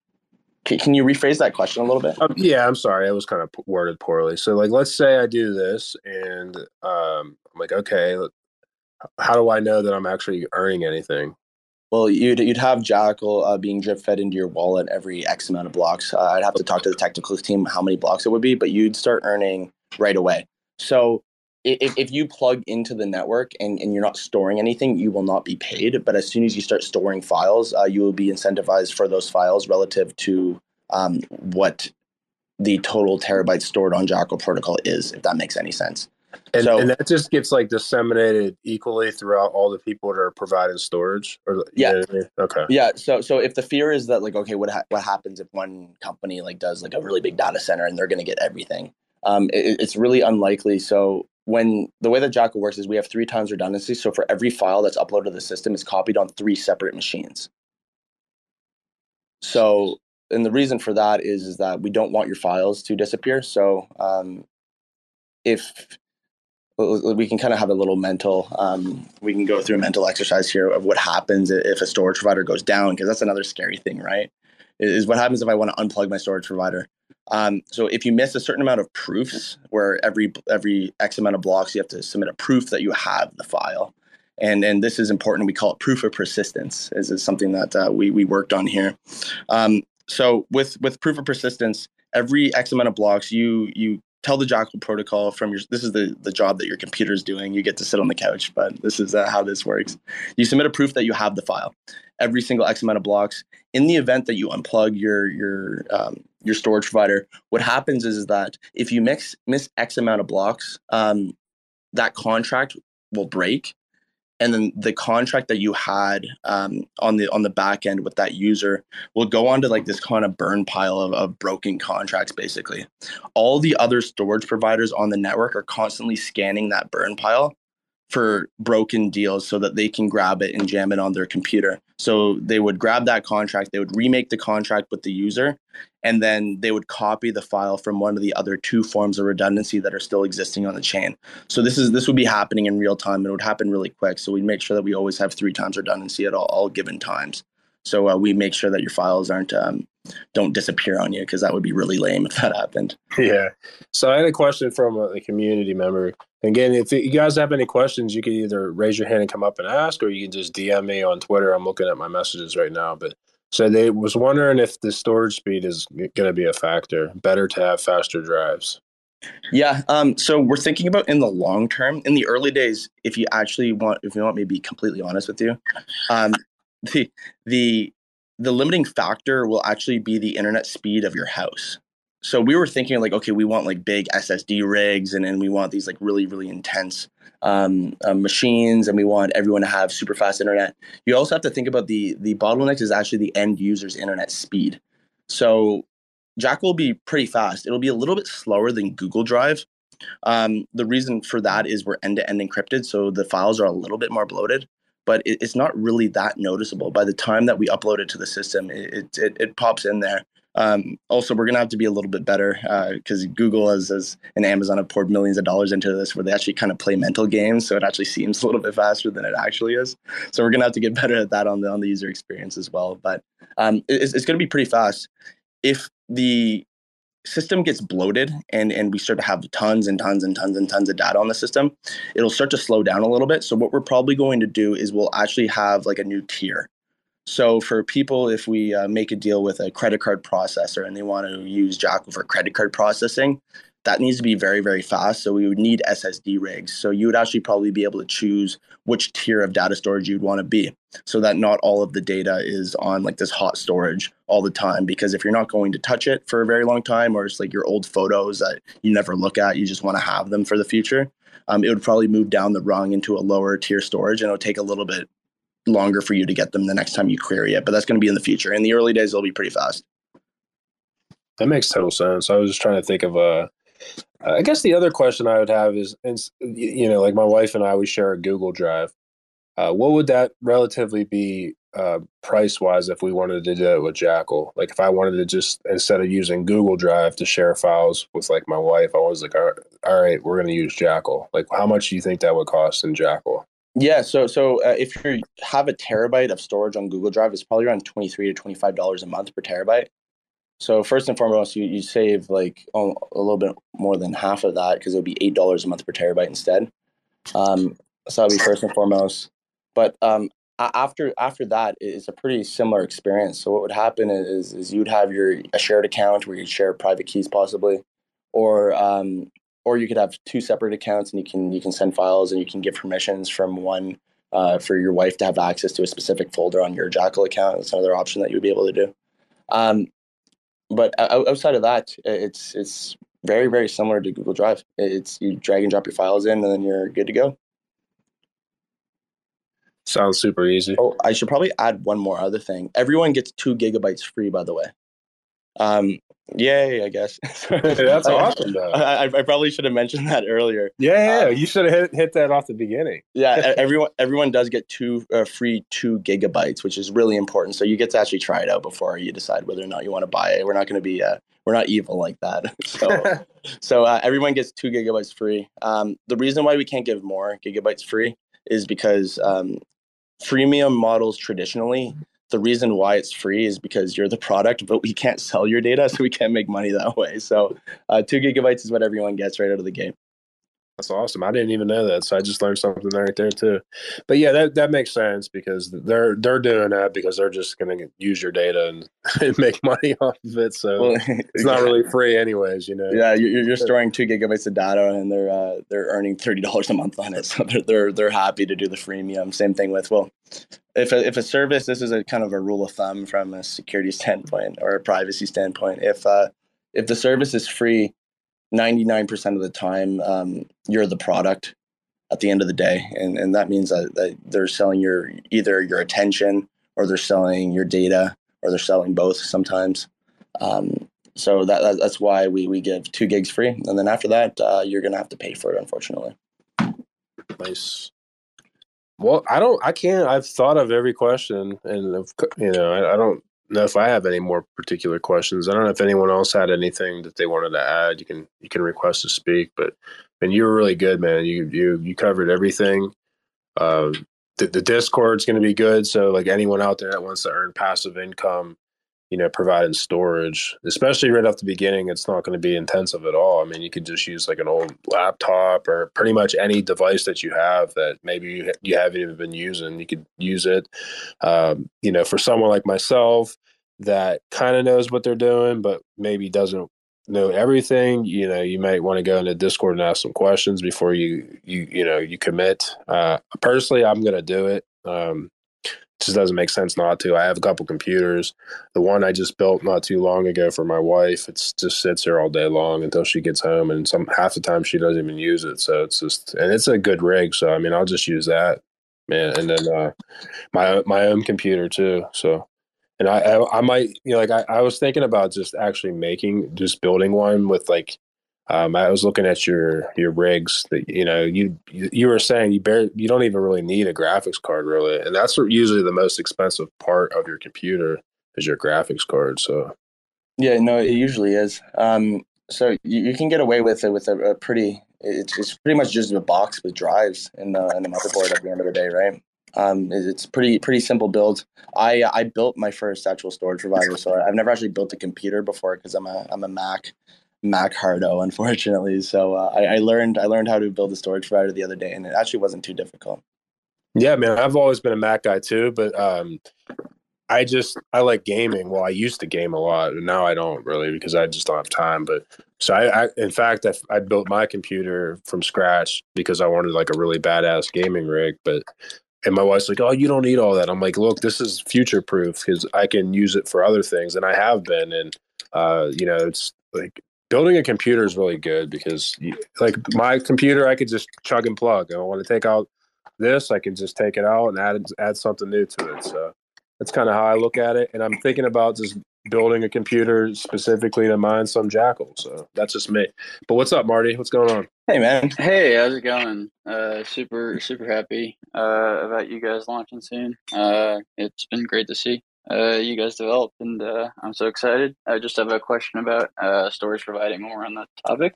[SPEAKER 2] can, you rephrase that question a little bit?
[SPEAKER 3] Um, yeah, I'm sorry, I was kind of worded poorly. So like, let's say I do this, and um, I'm like, okay, how do I know that I'm actually earning anything?
[SPEAKER 2] Well, you'd you'd have Jackal uh, being drip fed into your wallet every X amount of blocks. Uh, I'd have to talk to the technical team how many blocks it would be, but you'd start earning right away. So if, if you plug into the network and, and you're not storing anything, you will not be paid. But as soon as you start storing files, uh, you will be incentivized for those files relative to um, what the total terabytes stored on Jackal protocol is, if that makes any sense.
[SPEAKER 3] And, so, and that just gets like disseminated equally throughout all the people that are providing storage or
[SPEAKER 2] yeah I mean? okay yeah so so if the fear is that like okay what ha- what happens if one company like does like a really big data center and they're going to get everything um, it, it's really unlikely so when the way that Jackal works is we have three times redundancy. So for every file that's uploaded to the system, it's copied on three separate machines. So, and the reason for that is, is that we don't want your files to disappear. So um, if we can kind of have a little mental, um, we can go through a mental exercise here of what happens if a storage provider goes down, because that's another scary thing, right? Is what happens if I want to unplug my storage provider? Um, so if you miss a certain amount of proofs, where every every X amount of blocks you have to submit a proof that you have the file, and and this is important. We call it proof of persistence. This is something that uh, we we worked on here. Um, so with with proof of persistence, every X amount of blocks, you you tell the Jackal protocol from your this is the the job that your computer is doing. You get to sit on the couch but this is uh, how this works. You submit a proof that you have the file. Every single x amount of blocks. In the event that you unplug your your um, your storage provider what happens is, is that if you mix miss x amount of blocks um, that contract will break and then the contract that you had um, on the on the back end with that user will go onto like this kind of burn pile of, of broken contracts basically all the other storage providers on the network are constantly scanning that burn pile for broken deals so that they can grab it and jam it on their computer. So they would grab that contract, they would remake the contract with the user, and then they would copy the file from one of the other two forms of redundancy that are still existing on the chain. So this is this would be happening in real time. And it would happen really quick. So we'd make sure that we always have three times redundancy at all, all given times. So uh, we make sure that your files aren't um, don't disappear on you because that would be really lame if that happened.
[SPEAKER 3] Yeah. So I had a question from a community member. Again, if you guys have any questions, you can either raise your hand and come up and ask, or you can just DM me on Twitter. I'm looking at my messages right now, but so they was wondering if the storage speed is going to be a factor. Better to have faster drives.
[SPEAKER 2] Yeah. Um, so we're thinking about in the long term. In the early days, if you actually want, if you want me to be completely honest with you, um, (laughs) the the the limiting factor will actually be the internet speed of your house. So we were thinking like, okay, we want like big SSD rigs, and then we want these like really really intense um, uh, machines, and we want everyone to have super fast internet. You also have to think about the the bottleneck is actually the end user's internet speed. So Jack will be pretty fast. It'll be a little bit slower than Google Drive. Um, the reason for that is we're end to end encrypted, so the files are a little bit more bloated but it, it's not really that noticeable. By the time that we upload it to the system, it it, it pops in there. Um, also, we're gonna have to be a little bit better because uh, Google as, as and Amazon have poured millions of dollars into this, where they actually kind of play mental games, so it actually seems a little bit faster than it actually is. So we're gonna have to get (laughs) better at that on the on the user experience as well. But um, it's, it's gonna be pretty fast. If the system gets bloated and and we start to have tons and tons and tons and tons of data on the system it'll start to slow down a little bit so what we're probably going to do is we'll actually have like a new tier so for people if we uh, make a deal with a credit card processor and they want to use Jackal for credit card processing that needs to be very very fast. So we would need ssd rigs. So you would actually probably be able to choose which tier of data storage you'd want to be so that not all of the data is on like this hot storage all the time. Because if you're not going to touch it for a very long time or it's like your old photos that you never look at you just want to have them for the future um, it would probably move down the rung into a lower tier storage and it'll take a little bit longer for you to get them the next time you query it but that's going to be in the future in the early days it'll be pretty fast
[SPEAKER 3] that makes total sense i was just trying to think of a I guess the other question I would have is, and you know, like my wife and I, we share a Google Drive. Uh, what would that relatively be uh, price wise if we wanted to do it with Jackal? Like if I wanted to just instead of using Google Drive to share files with like my wife, I was like, all right, all right we're going to use Jackal. Like how much do you think that would cost in Jackal?
[SPEAKER 2] Yeah, so so uh, if you have a terabyte of storage on Google Drive, it's probably around twenty three to twenty five dollars a month per terabyte. So first and foremost, you, you save like a little bit more than half of that because it would be eight dollars a month per terabyte instead. Um, so that'll be first and foremost. But um, after after that, it's a pretty similar experience. So what would happen is is you'd have your a shared account where you share private keys possibly, or um, or you could have two separate accounts and you can you can send files and you can give permissions from one uh, for your wife to have access to a specific folder on your Jackal account. That's another option that you'd be able to do. Um, but outside of that, it's it's very very similar to Google Drive. It's you drag and drop your files in, and then you're good to go.
[SPEAKER 3] Sounds super easy.
[SPEAKER 2] Oh, I should probably add one more other thing. Everyone gets two gigabytes free, by the way. Um, yay, I guess. (laughs)
[SPEAKER 3] That's awesome, though.
[SPEAKER 2] I, I, probably should have mentioned that earlier.
[SPEAKER 3] Yeah, um, you should have hit, hit that off the beginning.
[SPEAKER 2] yeah, (laughs) everyone everyone does get two uh, free two gigabytes, which is really important. So you get to actually try it out before you decide whether or not you want to buy it. We're not going to be uh, we're not evil like that. (laughs) So so uh, everyone gets two gigabytes free. Um, the reason why we can't give more gigabytes free is because um, freemium models traditionally the reason why it's free is because you're the product, but we can't sell your data, so we can't make money that way. So, uh, two gigabytes is what everyone gets right out of the gate.
[SPEAKER 3] That's awesome. I didn't even know that, so I just learned something right there too. But yeah, that that makes sense because they're they're doing that because they're just going to use your data and, (laughs) and, make money (laughs) off of it. So well, (laughs) it's not really free, anyways. You know.
[SPEAKER 2] Yeah, you're, you're storing two gigabytes of data, and they're uh, they're earning thirty dollars a month on it, so they're they're they're happy to do the freemium. Same thing with well, if a, if a service, this is a kind of a rule of thumb from a security standpoint or a privacy standpoint. If uh, if the service is free, ninety nine percent of the time, um, you're the product at the end of the day, and and that means that, that they're selling your either your attention or they're selling your data or they're selling both sometimes. Um, so that, that's why we, we give two gigs free, and then after that, uh, you're gonna have to pay for it, unfortunately.
[SPEAKER 3] Nice. Well, I don't. I can't. I've thought of every question, and you know, I, I, don't know if I have any more particular questions. I don't know if anyone else had anything that they wanted to add. You can you can request to speak, but and you were really good, man. You you you covered everything. Uh, the, the Discord's going to be good. So like anyone out there that wants to earn passive income, you know, providing storage, especially right off the beginning, it's not going to be intensive at all. I mean, you could just use like an old laptop or pretty much any device that you have that maybe you, you haven't even been using. You could use it. Um, you know, for someone like myself that kind of knows what they're doing, but maybe doesn't know everything, you know, you might want to go into Discord and ask some questions before you you you know you commit. Uh, personally, I'm going to do it. Um, just doesn't make sense not to. I have a couple computers. The one I just built not too long ago for my wife, it just sits there all day long until she gets home, and some half the time she doesn't even use it. So it's just, and it's a good rig. So I mean, I'll just use that, man. And then uh, my my own computer too. So, and I I, I might you know like I, I was thinking about just actually making just building one with like um, I was looking at your your rigs that you know you you were saying you bear, you don't even really need a graphics card really, and that's usually the most expensive part of your computer is your graphics card. So
[SPEAKER 2] yeah, no, it usually is. Um, so you, you, can get away with it with a, a pretty. It's, it's, pretty much just a box with drives and the, and the motherboard at the end of the day, right? Um, it's pretty pretty simple build. I I built my first actual storage provider, so I've never actually built a computer before because I'm a I'm a Mac Mac hardo, unfortunately. So uh, I, I, learned I learned how to build a storage provider the other day, and it actually wasn't too difficult.
[SPEAKER 3] Yeah, man, I've always been a Mac guy too, but um, I just I like gaming. Well, I used to game a lot, and now I don't really because I just don't have time. But so I, I in fact, I, I built my computer from scratch because I wanted like a really badass gaming rig, but and my wife's like, "Oh, you don't need all that." I'm like, "Look, this is future proof because I can use it for other things, and I have been." And uh, you know, it's like building a computer is really good because you, like my computer i could just chug and plug i want to take out this i can just take it out and add add something new to it so that's kind of how i look at it and i'm thinking about just building a computer specifically to mine some jackal. So that's just me. But what's up, Marty? What's going on?
[SPEAKER 2] Hey, man.
[SPEAKER 4] Hey, how's it going? Uh, super, super happy uh, about you guys launching soon. Uh, it's been great to see uh, you guys develop, and uh, I'm so excited. I just have a question about uh, storage providing more on that topic.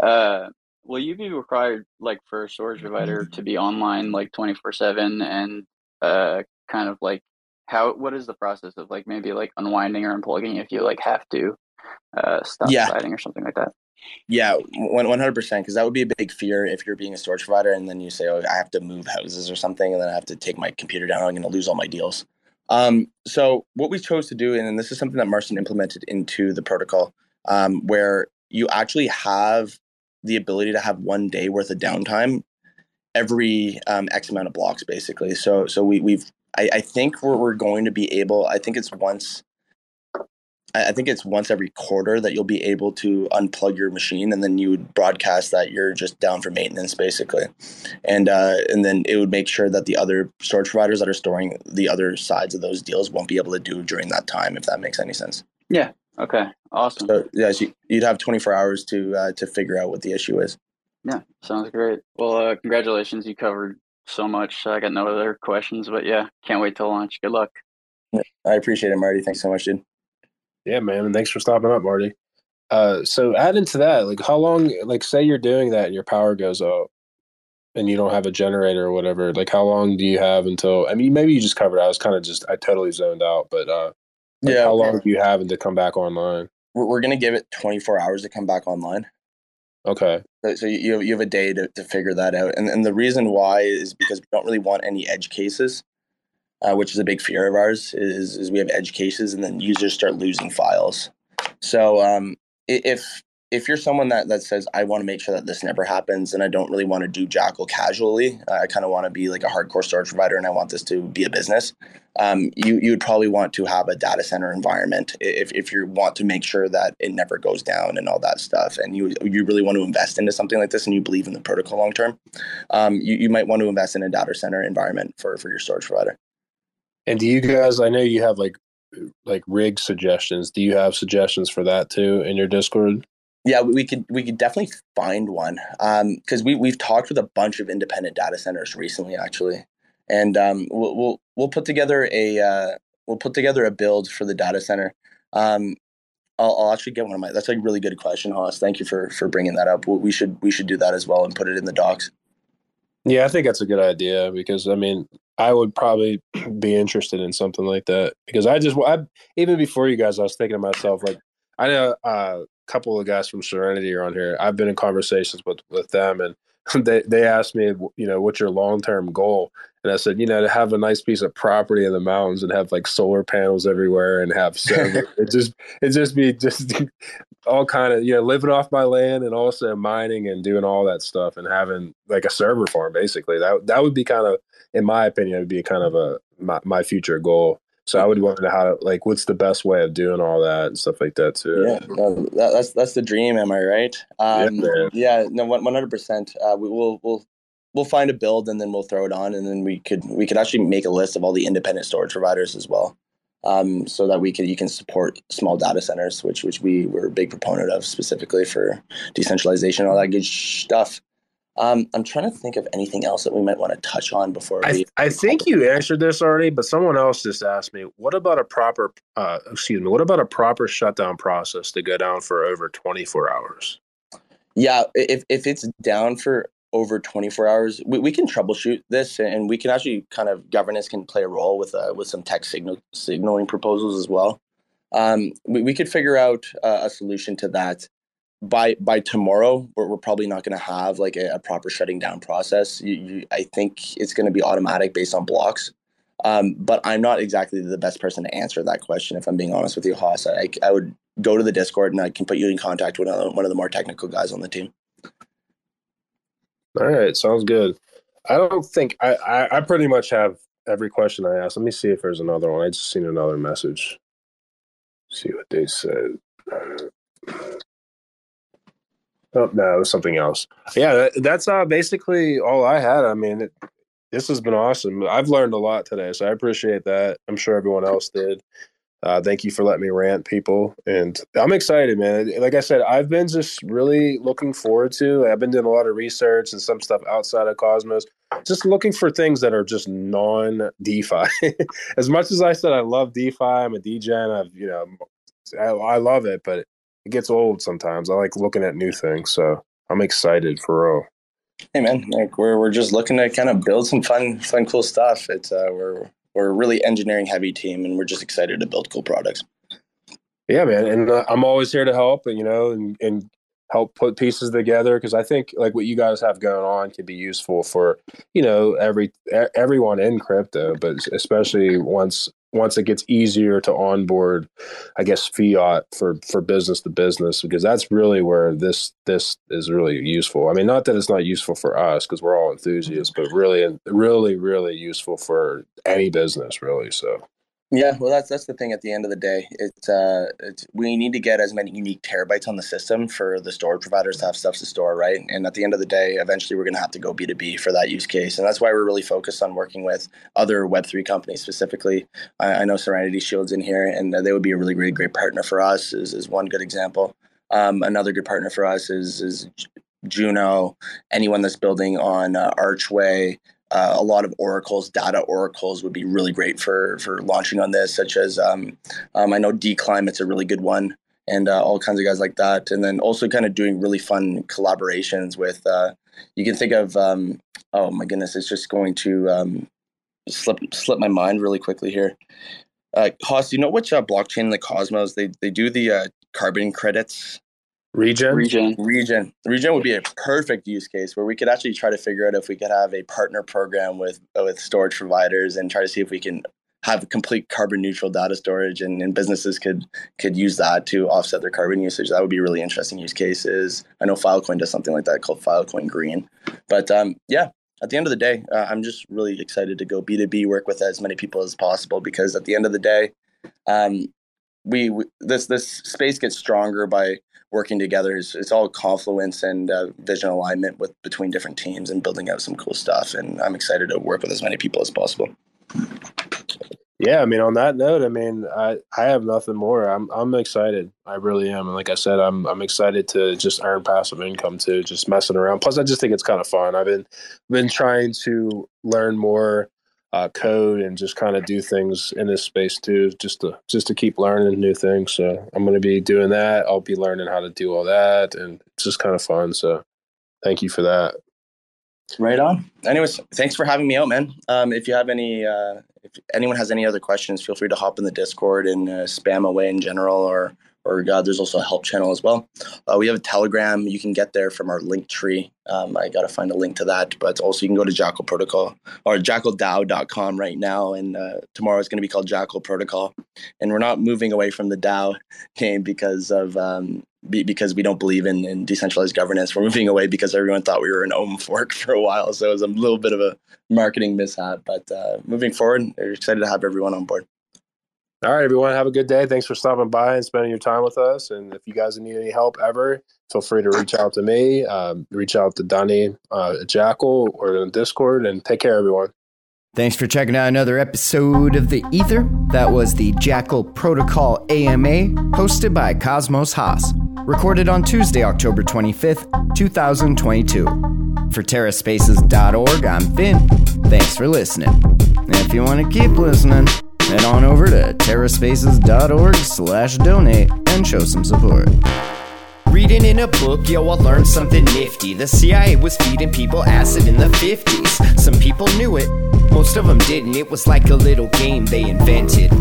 [SPEAKER 4] Uh, will you be required, like, for a storage provider to be online, like, 24 7 and uh, kind of like how what is the process of like maybe like unwinding or unplugging if you like have to uh, stop
[SPEAKER 2] Yeah.
[SPEAKER 4] providing or something like that?
[SPEAKER 2] Yeah, one one hundred percent. Because that would be a big fear if you're being a storage provider, and then you say, "Oh, I have to move houses or something, and then I have to take my computer down. I'm going to lose all my deals." Um, so what we chose to do, and this is something that Marston implemented into the protocol, um, where you actually have the ability to have one day worth of downtime every um, X amount of blocks, basically. So so we we've I, I think we're we're going to be able. I think it's once. I think it's once every quarter that you'll be able to unplug your machine, and then you would broadcast that you're just down for maintenance, basically, and uh, and then it would make sure that the other storage providers that are storing the other sides of those deals won't be able to do during that time, if that makes any sense. Yeah.
[SPEAKER 4] Okay, awesome.
[SPEAKER 2] So yes, you, you'd have 24 hours to uh, to figure out what the issue is.
[SPEAKER 4] Yeah, sounds great. Well, uh, congratulations. You covered so much. I got no other questions, but yeah, can't wait to launch. Good luck.
[SPEAKER 2] I appreciate it, Marty. Thanks so much, dude.
[SPEAKER 3] Yeah, man. And thanks for stopping up, Marty. Uh, so add into that, like how long, like say you're doing that and your power goes out and you don't have a generator or whatever, like how long do you have until, I mean, maybe you just covered it. I was kind of just, I totally zoned out, but, uh, like, how long do you have to come back online?
[SPEAKER 2] we're, we're gonna give it 24 hours to come back online.
[SPEAKER 3] Okay.
[SPEAKER 2] So, so you have, you have a day to, to figure that out. And, and the reason why is because we don't really want any edge cases, uh, which is a big fear of ours, is, is we have edge cases and then users start losing files. So um, if if you're someone that, that says, I want to make sure that this never happens and I don't really want to do Jackal casually, uh, I kind of want to be like a hardcore storage provider and I want this to be a business, um, you, you would probably want to have a data center environment if, if you want to make sure that it never goes down and all that stuff. And you, you really want to invest into something like this and you believe in the protocol long term, um, you, you might want to invest in a data center environment for, for your storage provider.
[SPEAKER 3] And do you guys, I know you have like, like rig suggestions. Do you have suggestions for that too in your Discord?
[SPEAKER 2] Yeah, we could we could definitely find one because we we've talked with a bunch of independent data centers recently, actually, and um, we'll, we'll we'll put together a uh, we'll put together a build for the data center. Um, I'll, I'll actually get one of my. That's a really good question, Hoss. Thank you for for bringing that up. We should we should do that as well and put it in the docs.
[SPEAKER 3] Yeah, I think that's a good idea because I mean, I would probably (clears throat) be interested in something like that because I just, I, even before you guys, I was thinking to myself, like, I know uh, a couple of guys from Serenity are on here. I've been in conversations with with them, and (laughs) they they asked me, you know, what's your long term goal? And I said, you know, to have a nice piece of property in the mountains and have like solar panels everywhere and have server. (laughs) it just it just be just (laughs) all kind of you know living off my land and also mining and doing all that stuff and having like a server farm basically. That that would be kind of, in my opinion, it would be kind of a my, my future goal. So I would want to know how to like what's the best way of doing all that and stuff like that too.
[SPEAKER 2] Yeah, no, that's that's the dream. Am I right? Um,
[SPEAKER 3] man.
[SPEAKER 2] yeah, no, one hundred percent. Uh, We will we'll we'll find a build and then we'll throw it on, and then we could we could actually make a list of all the independent storage providers as well, um, so that we can you can support small data centers, which which we were a big proponent of specifically for decentralization, all that good stuff. Um, I'm trying to think of anything else that we might want to touch on before
[SPEAKER 3] I,
[SPEAKER 2] we.
[SPEAKER 3] I think you answered this already, but someone else just asked me, what about a proper, uh, excuse me, what about a proper shutdown process to go down for over 24 hours?
[SPEAKER 2] Yeah, if if it's down for over 24 hours, we, we can troubleshoot this, and we can actually kind of governance can play a role with uh, with some tech signal signaling proposals as well. Um, we, we could figure out uh, a solution to that by by tomorrow. We're, we're probably not going to have like a, a proper shutting down process. You, you, I think it's going to be automatic based on blocks. Um, but I'm not exactly the best person to answer that question. If I'm being honest with you, Hoss, I, I would go to the Discord and I can put you in contact with one of the more technical guys on the team.
[SPEAKER 3] All right, sounds good. I don't think I, I, I pretty much have every question I asked. Let me see if there's another one. I just seen another message. See what they said. Oh no, it was something else. Yeah, that, that's uh, basically all I had. I mean, it, this has been awesome. I've learned a lot today, so I appreciate that. I'm sure everyone else did. Uh, thank you for letting me rant, people. And I'm excited, man. Like I said, I've been just really looking forward to. I've been doing a lot of research and some stuff outside of Cosmos, just looking for things that are just non DeFi. (laughs) as much as I said I love DeFi, I'm a DGen. I've you know, I, I love it, but it gets old sometimes. I like looking at new things, so I'm excited for real.
[SPEAKER 2] Hey man, like we're we're just looking to kind of build some fun, fun, cool stuff. It's uh, we're we're a really engineering heavy team, and we're just excited to build cool products.
[SPEAKER 3] Yeah, man, and uh, I'm always here to help, you know, and and help put pieces together because I think like what you guys have going on can be useful for you know every everyone in crypto, but especially once once it gets easier to onboard, I guess fiat for for business to business because that's really where this this is really useful. I mean, not that it's not useful for us because we're all enthusiasts, but really, really, really useful for any business, really. So
[SPEAKER 2] yeah, well, that's that's the thing. At the end of the day, it's uh, it's we need to get as many unique terabytes on the system for the storage providers to have stuff to store, right? And at the end of the day, eventually we're going to have to go B two B for that use case, and that's why we're really focused on working with other Web three companies specifically. I, I, know Serenity Shields in here, and they would be a really great great partner for us. Is is one good example. Um, another good partner for us is is Juno. Anyone that's building on uh, Archway uh, a lot of oracles, data oracles would be really great for for launching on this, such as um, um, I know dClimate's a really good one, and uh, all kinds of guys like that. And then also kind of doing really fun collaborations with. Uh, you can think of um, oh my goodness, it's just going to um, slip slip my mind really quickly here. Uh, Hoss, you know which uh, blockchain in the Cosmos they they do the uh, carbon credits
[SPEAKER 3] Regen?
[SPEAKER 4] Regen.
[SPEAKER 2] Regen. Regen would be a perfect use case where we could actually try to figure out if we could have a partner program with with storage providers and try to see if we can have complete carbon neutral data storage and, and businesses could could use that to offset their carbon usage. That would be really interesting use cases. I know Filecoin does something like that called Filecoin Green. But um, yeah, at the end of the day, uh, I'm just really excited to go B2B, work with as many people as possible because at the end of the day, um, we, we this this space gets stronger by working together. is it's all confluence and uh, vision alignment with between different teams and building out some cool stuff. And I'm excited to work with as many people as possible.
[SPEAKER 3] Yeah, I mean, on that note, I mean, I, I have nothing more. I'm I'm excited. I really am. And like I said, I'm I'm excited to just earn passive income too, just messing around. Plus, I just think it's kind of fun. I've been been trying to learn more uh, code and just kind of do things in this space too, just to just to keep learning new things. So I'm going to be doing that. I'll be learning how to do all that, and it's just kind of fun. So thank you for that.
[SPEAKER 2] Right on. Anyways, thanks for having me out, man. Um, if you have any, uh, if anyone has any other questions, feel free to hop in the Discord and uh, spam away in general, or or uh, there's also a help channel as well. Uh, we have a Telegram. You can get there from our link tree. Um, I got to find a link to that. But also, you can go to Jackal Protocol or jackalDAO.com right now. And uh, tomorrow is going to be called Jackal Protocol. And we're not moving away from the DAO (laughs) game because of um, be, because we don't believe in, in, decentralized governance. We're moving away because everyone thought we were an ohm fork (laughs) for a while. So it was a little bit of a marketing mishap. But uh, moving forward, we're excited to have everyone on board.
[SPEAKER 3] All right, everyone, have a good day. Thanks for stopping by and spending your time with us. And if you guys need any help ever, feel free to reach out to me, um, reach out to Donnie uh, Jackal or in Discord, and take care, everyone.
[SPEAKER 1] Thanks for checking out another episode of The Ether. That was the Jackal Protocol AMA, hosted by Cosmos Hoss. Recorded on Tuesday, October 25th, 2022. For TerraSpaces.org, I'm Finn. Thanks for listening. And if you want to keep listening, head on over to terraspaces.org slash donate and show some support. Reading in a book, yo, I learned something nifty. The CIA was feeding people acid in the 50s. Some people knew it, most of them didn't. It was like a little game they invented.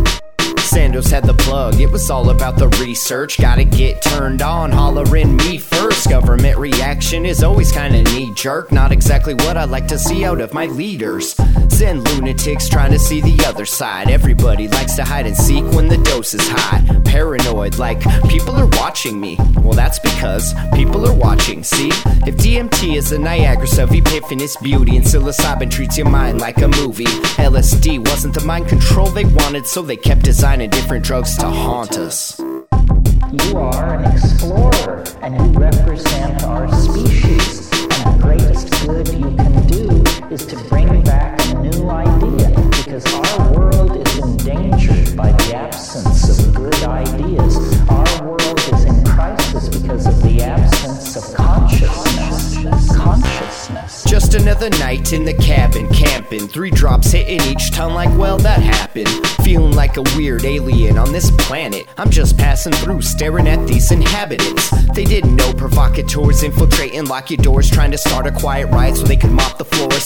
[SPEAKER 1] Sandoz had the plug, it was all about the research. Gotta get turned on, hollering me first. Government reaction is always kinda knee jerk, not exactly what I like to see out of my leaders. Zen lunatics trying to see the other side. Everybody likes to hide and seek when the dose is high. Paranoid, like people are watching me. Well, that's because people are watching. See, if DMT is the Niagara of epiphanous beauty and psilocybin treats your mind like a movie, LSD wasn't the mind control they wanted, so they kept designing different drugs to haunt us.
[SPEAKER 5] You are an explorer, and you represent our species. And the greatest good you can do is to bring
[SPEAKER 1] in the cabin, camping. Three drops hitting each town like, well, that happened. Feeling like a weird alien on this planet. I'm just passing through, staring at these inhabitants. They didn't know provocateurs infiltrating, lock your doors, trying to start a quiet riot so they could mop the floors.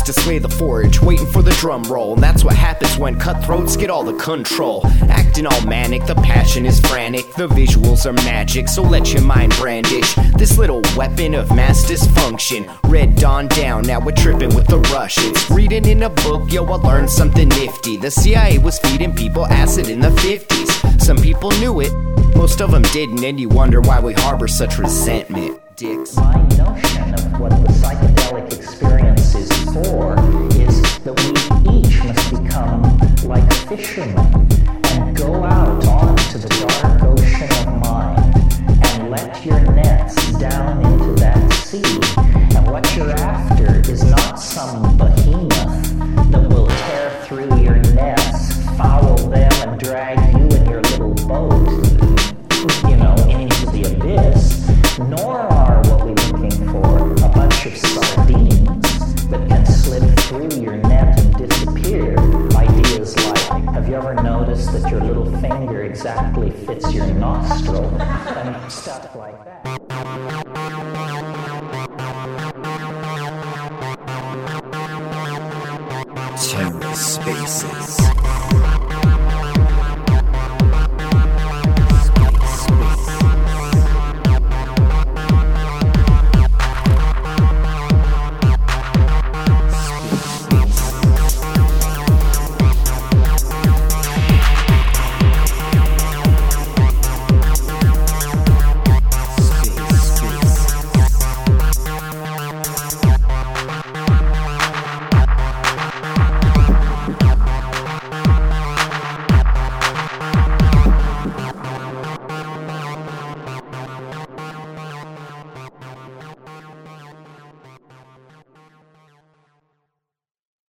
[SPEAKER 1] Used to the forage, waiting for the drum roll. And that's what happens when cutthroats get all the control. Acting all manic, the passion is frantic. The visuals are magic, so let your mind brandish this little weapon of mass dysfunction. Red Dawn down, now we're tripping with the Russians. Reading in a book, yo, I learned something nifty. The CIA was feeding people acid in the 50s. Some people knew it, most of them didn't, and you wonder why we harbor such resentment. Dicks.
[SPEAKER 5] My notion of what the psychedelic experience for is that we each must become like fishermen and